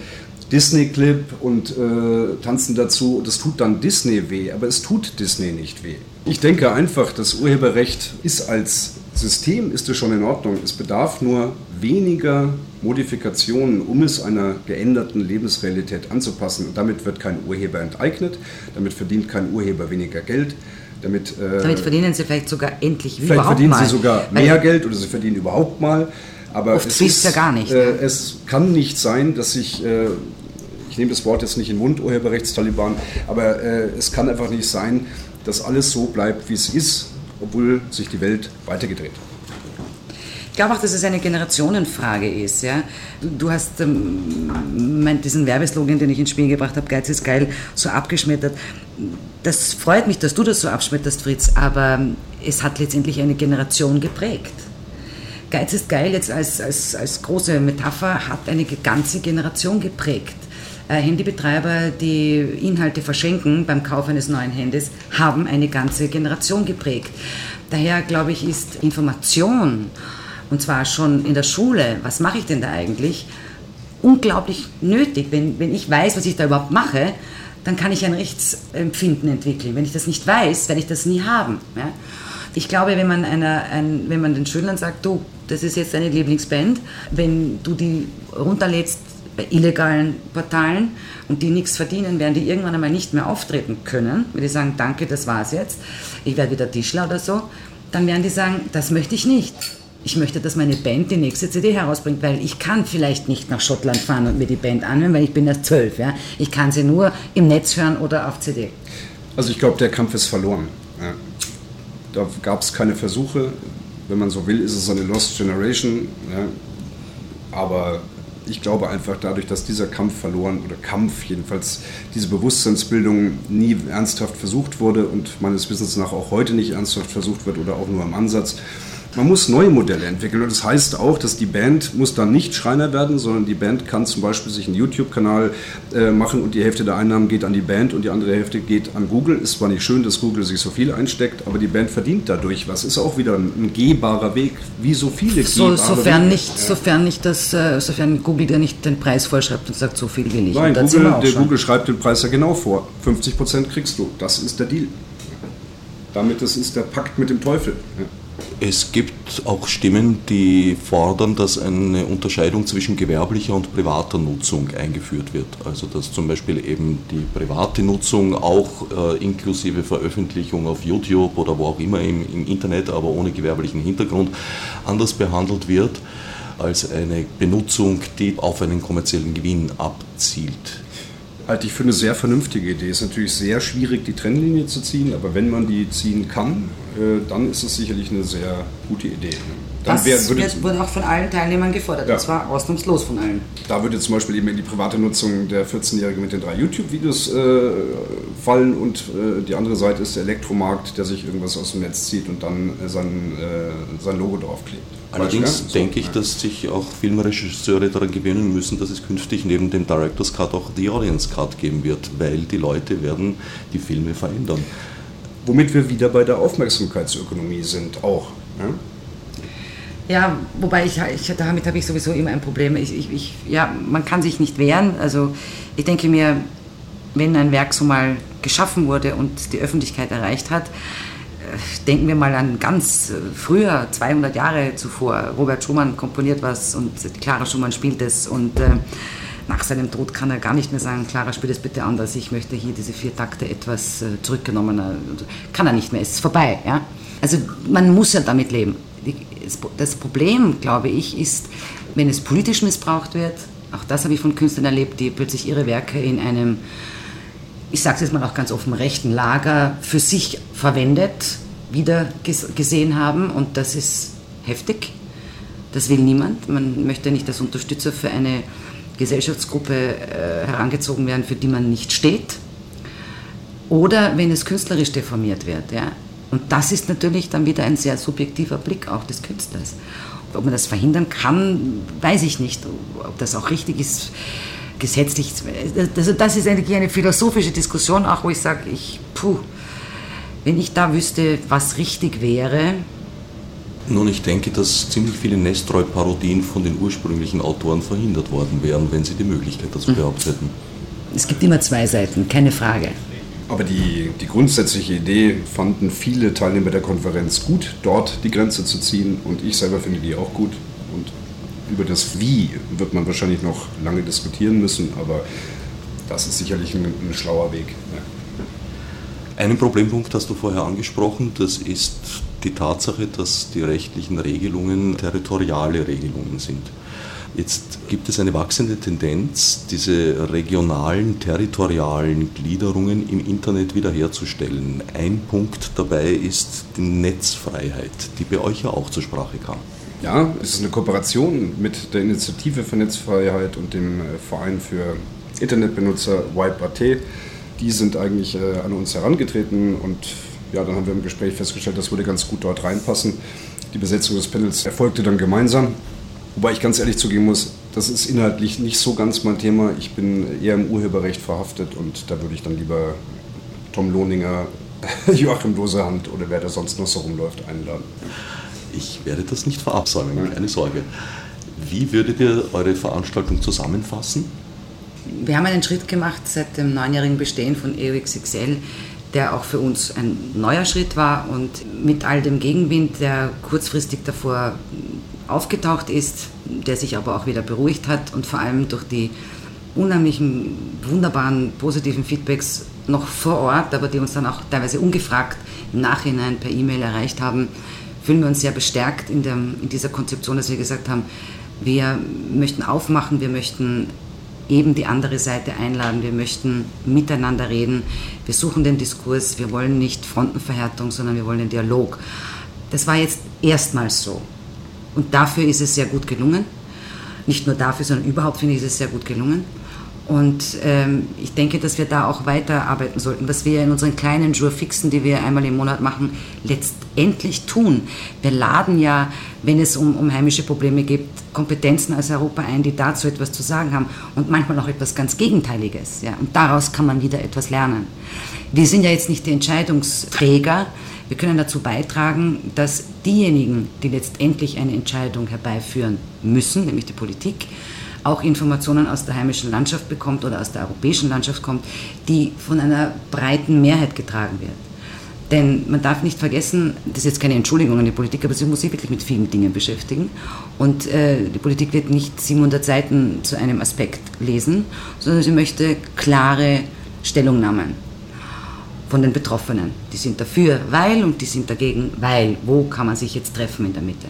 Disney-Clip und äh, tanzen dazu. Das tut dann Disney weh, aber es tut Disney nicht weh. Ich denke einfach, das Urheberrecht ist als System ist es schon in Ordnung. Es bedarf nur weniger Modifikationen, um es einer geänderten Lebensrealität anzupassen. Und damit wird kein Urheber enteignet, damit verdient kein Urheber weniger Geld. Damit, äh, damit verdienen sie vielleicht sogar endlich vielleicht überhaupt verdienen mal. sie sogar mehr Geld oder sie verdienen überhaupt mal. Aber Oft es ist ja gar nicht. Äh, ne? es kann nicht sein, dass sich äh, ich nehme das Wort jetzt nicht in den Mund, Urheberrechtstaliban, aber äh, es kann einfach nicht sein, dass alles so bleibt, wie es ist, obwohl sich die Welt weitergedreht hat. Ich glaube auch, dass es eine Generationenfrage ist. Ja? Du hast ähm, diesen Werbeslogan, den ich ins Spiel gebracht habe, Geiz ist geil, so abgeschmettert. Das freut mich, dass du das so abschmetterst, Fritz, aber es hat letztendlich eine Generation geprägt. Geiz ist geil jetzt als, als, als große Metapher hat eine ganze Generation geprägt. Äh, Handybetreiber, die Inhalte verschenken beim Kauf eines neuen Handys, haben eine ganze Generation geprägt. Daher glaube ich, ist Information, und zwar schon in der Schule, was mache ich denn da eigentlich, unglaublich nötig. Wenn, wenn ich weiß, was ich da überhaupt mache, dann kann ich ein Rechtsempfinden entwickeln. Wenn ich das nicht weiß, werde ich das nie haben. Ja? Ich glaube, wenn man, einer, ein, wenn man den Schülern sagt, du, das ist jetzt deine Lieblingsband, wenn du die runterlädst, bei illegalen Portalen und die nichts verdienen, werden die irgendwann einmal nicht mehr auftreten können, wenn die sagen, danke, das war's jetzt, ich werde wieder Tischler oder so, dann werden die sagen, das möchte ich nicht. Ich möchte, dass meine Band die nächste CD herausbringt, weil ich kann vielleicht nicht nach Schottland fahren und mir die Band anhören, weil ich bin erst zwölf. Ja? Ich kann sie nur im Netz hören oder auf CD. Also ich glaube, der Kampf ist verloren. Da gab es keine Versuche. Wenn man so will, ist es eine Lost Generation. Ja. Aber ich glaube einfach dadurch, dass dieser Kampf verloren oder Kampf jedenfalls diese Bewusstseinsbildung nie ernsthaft versucht wurde und meines Wissens nach auch heute nicht ernsthaft versucht wird oder auch nur im Ansatz, man muss neue Modelle entwickeln und das heißt auch, dass die Band muss dann nicht Schreiner werden, sondern die Band kann zum Beispiel sich einen YouTube-Kanal äh, machen und die Hälfte der Einnahmen geht an die Band und die andere Hälfte geht an Google. Ist zwar nicht schön, dass Google sich so viel einsteckt, aber die Band verdient dadurch was. Ist auch wieder ein, ein gehbarer Weg, wie so viele so, sofern Nicht, ja. sofern nicht das, äh, sofern Google dir nicht den Preis vorschreibt und sagt, so viel will ich. Nein, Google, der Google schreibt den Preis ja genau vor. 50 Prozent kriegst du. Das ist der Deal. Damit das ist der Pakt mit dem Teufel. Ja. Es gibt auch Stimmen, die fordern, dass eine Unterscheidung zwischen gewerblicher und privater Nutzung eingeführt wird. Also dass zum Beispiel eben die private Nutzung auch äh, inklusive Veröffentlichung auf YouTube oder wo auch immer im, im Internet, aber ohne gewerblichen Hintergrund, anders behandelt wird als eine Benutzung, die auf einen kommerziellen Gewinn abzielt halte ich für eine sehr vernünftige Idee. Es ist natürlich sehr schwierig, die Trennlinie zu ziehen, aber wenn man die ziehen kann, äh, dann ist es sicherlich eine sehr gute Idee. Dann das wär, würde, wurde auch von allen Teilnehmern gefordert, ja. und zwar ausnahmslos von allen. Da würde zum Beispiel eben in die private Nutzung der 14-Jährige mit den drei YouTube-Videos äh, fallen und äh, die andere Seite ist der Elektromarkt, der sich irgendwas aus dem Netz zieht und dann äh, sein, äh, sein Logo draufklebt. Allerdings so, denke ich, dass sich auch Filmregisseure daran gewöhnen müssen, dass es künftig neben dem Director's Cut auch die Audience Cut geben wird, weil die Leute werden die Filme verändern. Womit wir wieder bei der Aufmerksamkeitsökonomie sind, auch. Ja? Ja, wobei ich, ich damit habe ich sowieso immer ein Problem. Ich, ich, ich, ja, man kann sich nicht wehren. Also ich denke mir, wenn ein Werk so mal geschaffen wurde und die Öffentlichkeit erreicht hat, äh, denken wir mal an ganz äh, früher, 200 Jahre zuvor. Robert Schumann komponiert was und Clara Schumann spielt es und äh, nach seinem Tod kann er gar nicht mehr sagen, Clara, spiel es bitte anders, ich möchte hier diese vier Takte etwas äh, zurückgenommener. Kann er nicht mehr, es ist vorbei. Ja? Also man muss ja damit leben. Das Problem, glaube ich, ist, wenn es politisch missbraucht wird, auch das habe ich von Künstlern erlebt, die plötzlich ihre Werke in einem, ich sage es jetzt mal auch ganz offen, rechten Lager für sich verwendet, wieder gesehen haben und das ist heftig. Das will niemand. Man möchte nicht als Unterstützer für eine Gesellschaftsgruppe äh, herangezogen werden, für die man nicht steht. Oder wenn es künstlerisch deformiert wird. Ja? Und das ist natürlich dann wieder ein sehr subjektiver Blick auch des Künstlers. Ob man das verhindern kann, weiß ich nicht. Ob das auch richtig ist, gesetzlich. Also das ist eigentlich eine philosophische Diskussion, auch wo ich sage, ich, puh, wenn ich da wüsste, was richtig wäre, nun, ich denke, dass ziemlich viele Nestroy-Parodien von den ursprünglichen Autoren verhindert worden wären, wenn sie die Möglichkeit dazu mhm. gehabt hätten. Es gibt immer zwei Seiten, keine Frage. Aber die, die grundsätzliche Idee fanden viele Teilnehmer der Konferenz gut, dort die Grenze zu ziehen. Und ich selber finde die auch gut. Und über das Wie wird man wahrscheinlich noch lange diskutieren müssen, aber das ist sicherlich ein, ein schlauer Weg. Ja. Einen Problempunkt hast du vorher angesprochen, das ist die Tatsache, dass die rechtlichen Regelungen territoriale Regelungen sind. Jetzt gibt es eine wachsende Tendenz, diese regionalen, territorialen Gliederungen im Internet wiederherzustellen. Ein Punkt dabei ist die Netzfreiheit, die bei euch ja auch zur Sprache kam. Ja, es ist eine Kooperation mit der Initiative für Netzfreiheit und dem äh, Verein für Internetbenutzer Wipe.at die sind eigentlich äh, an uns herangetreten und ja, dann haben wir im Gespräch festgestellt, das würde ganz gut dort reinpassen. Die Besetzung des Panels erfolgte dann gemeinsam. Wobei ich ganz ehrlich zugeben muss, das ist inhaltlich nicht so ganz mein Thema. Ich bin eher im Urheberrecht verhaftet und da würde ich dann lieber Tom Lohninger, Joachim Dosehand oder wer da sonst noch so rumläuft einladen. Ich werde das nicht verabsäumen, keine Sorge. Wie würdet ihr eure Veranstaltung zusammenfassen? wir haben einen Schritt gemacht seit dem neunjährigen Bestehen von EUXXL, der auch für uns ein neuer Schritt war und mit all dem Gegenwind, der kurzfristig davor aufgetaucht ist, der sich aber auch wieder beruhigt hat und vor allem durch die unheimlichen, wunderbaren, positiven Feedbacks noch vor Ort, aber die uns dann auch teilweise ungefragt im Nachhinein per E-Mail erreicht haben, fühlen wir uns sehr bestärkt in, dem, in dieser Konzeption, dass wir gesagt haben, wir möchten aufmachen, wir möchten eben die andere Seite einladen. Wir möchten miteinander reden. Wir suchen den Diskurs. Wir wollen nicht Frontenverhärtung, sondern wir wollen den Dialog. Das war jetzt erstmals so. Und dafür ist es sehr gut gelungen. Nicht nur dafür, sondern überhaupt finde ich es sehr gut gelungen. Und ähm, ich denke, dass wir da auch weiterarbeiten sollten, was wir in unseren kleinen Jourfixen, die wir einmal im Monat machen, letztendlich tun. Wir laden ja, wenn es um, um heimische Probleme geht, Kompetenzen aus Europa ein, die dazu etwas zu sagen haben und manchmal auch etwas ganz Gegenteiliges. Ja? Und daraus kann man wieder etwas lernen. Wir sind ja jetzt nicht die Entscheidungsträger. Wir können dazu beitragen, dass diejenigen, die letztendlich eine Entscheidung herbeiführen müssen, nämlich die Politik, auch Informationen aus der heimischen Landschaft bekommt oder aus der europäischen Landschaft kommt, die von einer breiten Mehrheit getragen wird. Denn man darf nicht vergessen, das ist jetzt keine Entschuldigung an die Politik, aber sie muss sich wirklich mit vielen Dingen beschäftigen. Und äh, die Politik wird nicht 700 Seiten zu einem Aspekt lesen, sondern sie möchte klare Stellungnahmen von den Betroffenen. Die sind dafür, weil und die sind dagegen, weil. Wo kann man sich jetzt treffen in der Mitte?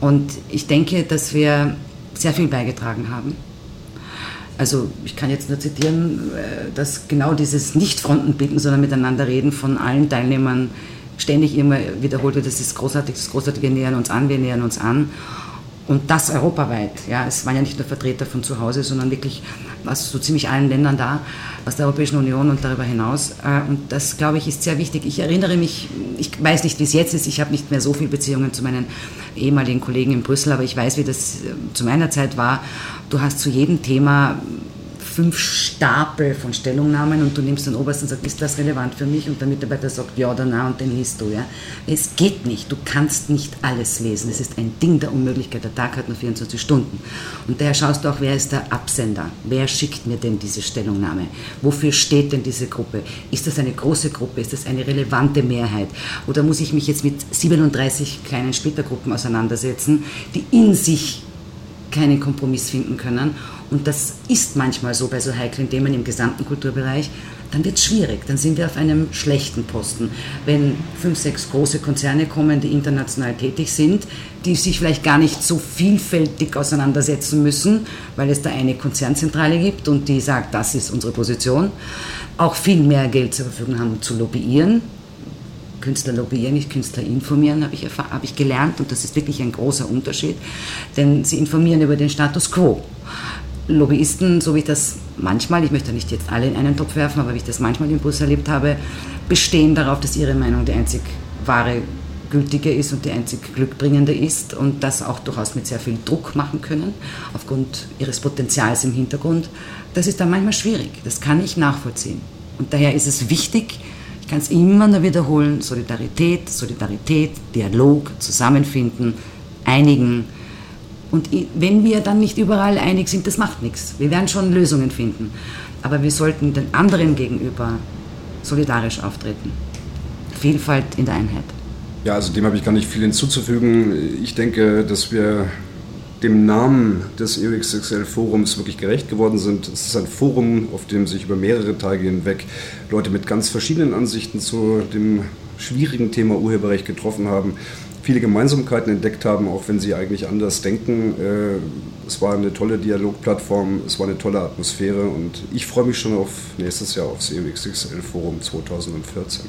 Und ich denke, dass wir sehr viel beigetragen haben. Also ich kann jetzt nur zitieren, äh, dass genau dieses Nicht-Fronten sondern miteinander reden von allen Teilnehmern ständig immer wiederholt wird, das ist großartig, das ist großartig, wir nähern uns an, wir nähern uns an. Und das europaweit. Ja, es waren ja nicht nur Vertreter von zu Hause, sondern wirklich aus so ziemlich allen Ländern da, aus der Europäischen Union und darüber hinaus. Äh, und das, glaube ich, ist sehr wichtig. Ich erinnere mich, ich weiß nicht, wie es jetzt ist, ich habe nicht mehr so viele Beziehungen zu meinen ehemaligen Kollegen in Brüssel, aber ich weiß, wie das äh, zu meiner Zeit war. Du hast zu jedem Thema fünf Stapel von Stellungnahmen und du nimmst den obersten und sagst, ist das relevant für mich? Und der Mitarbeiter sagt ja oder nein und den liest du. Ja? Es geht nicht, du kannst nicht alles lesen. Es ist ein Ding der Unmöglichkeit. Der Tag hat nur 24 Stunden. Und daher schaust du auch, wer ist der Absender? Wer schickt mir denn diese Stellungnahme? Wofür steht denn diese Gruppe? Ist das eine große Gruppe? Ist das eine relevante Mehrheit? Oder muss ich mich jetzt mit 37 kleinen Splittergruppen auseinandersetzen, die in sich keinen Kompromiss finden können. Und das ist manchmal so bei so heiklen Themen im gesamten Kulturbereich. Dann wird es schwierig, dann sind wir auf einem schlechten Posten. Wenn fünf, sechs große Konzerne kommen, die international tätig sind, die sich vielleicht gar nicht so vielfältig auseinandersetzen müssen, weil es da eine Konzernzentrale gibt und die sagt, das ist unsere Position, auch viel mehr Geld zur Verfügung haben, um zu lobbyieren, Künstler lobbyieren, nicht Künstler informieren, habe ich, hab ich gelernt und das ist wirklich ein großer Unterschied, denn sie informieren über den Status quo. Lobbyisten, so wie ich das manchmal, ich möchte nicht jetzt alle in einen Topf werfen, aber wie ich das manchmal im Bus erlebt habe, bestehen darauf, dass ihre Meinung die einzig wahre gültige ist und die einzig glückbringende ist und das auch durchaus mit sehr viel Druck machen können, aufgrund ihres Potenzials im Hintergrund. Das ist dann manchmal schwierig, das kann ich nachvollziehen. Und daher ist es wichtig, kann es immer nur wiederholen, Solidarität, Solidarität, Dialog, Zusammenfinden, einigen. Und wenn wir dann nicht überall einig sind, das macht nichts. Wir werden schon Lösungen finden. Aber wir sollten den anderen gegenüber solidarisch auftreten. Vielfalt in der Einheit. Ja, also dem habe ich gar nicht viel hinzuzufügen. Ich denke, dass wir dem Namen des EUXXL Forums wirklich gerecht geworden sind. Es ist ein Forum, auf dem sich über mehrere Tage hinweg Leute mit ganz verschiedenen Ansichten zu dem schwierigen Thema Urheberrecht getroffen haben, viele Gemeinsamkeiten entdeckt haben, auch wenn sie eigentlich anders denken. Äh, es war eine tolle Dialogplattform, es war eine tolle Atmosphäre und ich freue mich schon auf nächstes Jahr aufs EUXXL Forum 2014.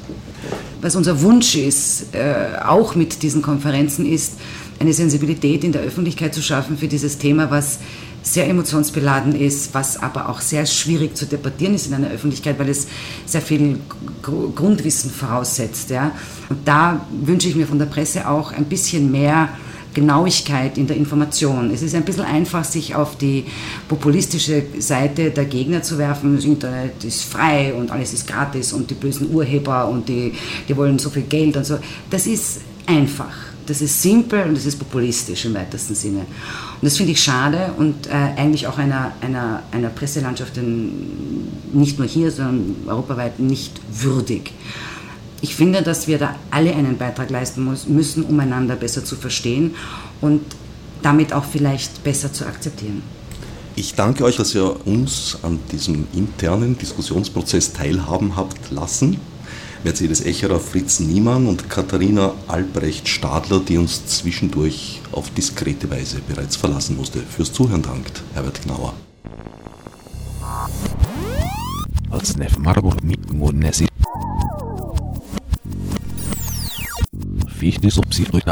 Was unser Wunsch ist, äh, auch mit diesen Konferenzen, ist, eine Sensibilität in der Öffentlichkeit zu schaffen für dieses Thema, was sehr emotionsbeladen ist, was aber auch sehr schwierig zu debattieren ist in einer Öffentlichkeit, weil es sehr viel Grundwissen voraussetzt. Ja. Und da wünsche ich mir von der Presse auch ein bisschen mehr Genauigkeit in der Information. Es ist ein bisschen einfach, sich auf die populistische Seite der Gegner zu werfen. Das Internet ist frei und alles ist gratis und die bösen Urheber und die, die wollen so viel Geld und so. Das ist einfach. Das ist simpel und das ist populistisch im weitesten Sinne. Und das finde ich schade und äh, eigentlich auch einer, einer, einer Presselandschaft in, nicht nur hier, sondern europaweit nicht würdig. Ich finde, dass wir da alle einen Beitrag leisten muss, müssen, um einander besser zu verstehen und damit auch vielleicht besser zu akzeptieren. Ich danke euch, dass ihr uns an diesem internen Diskussionsprozess teilhaben habt lassen. Mercedes Echerer, Fritz Niemann und Katharina Albrecht Stadler, die uns zwischendurch auf diskrete Weise bereits verlassen musste. Fürs Zuhören dankt Herbert Gnauer. Als Nef Marburg mit Nesi. Fichtes ob sie durch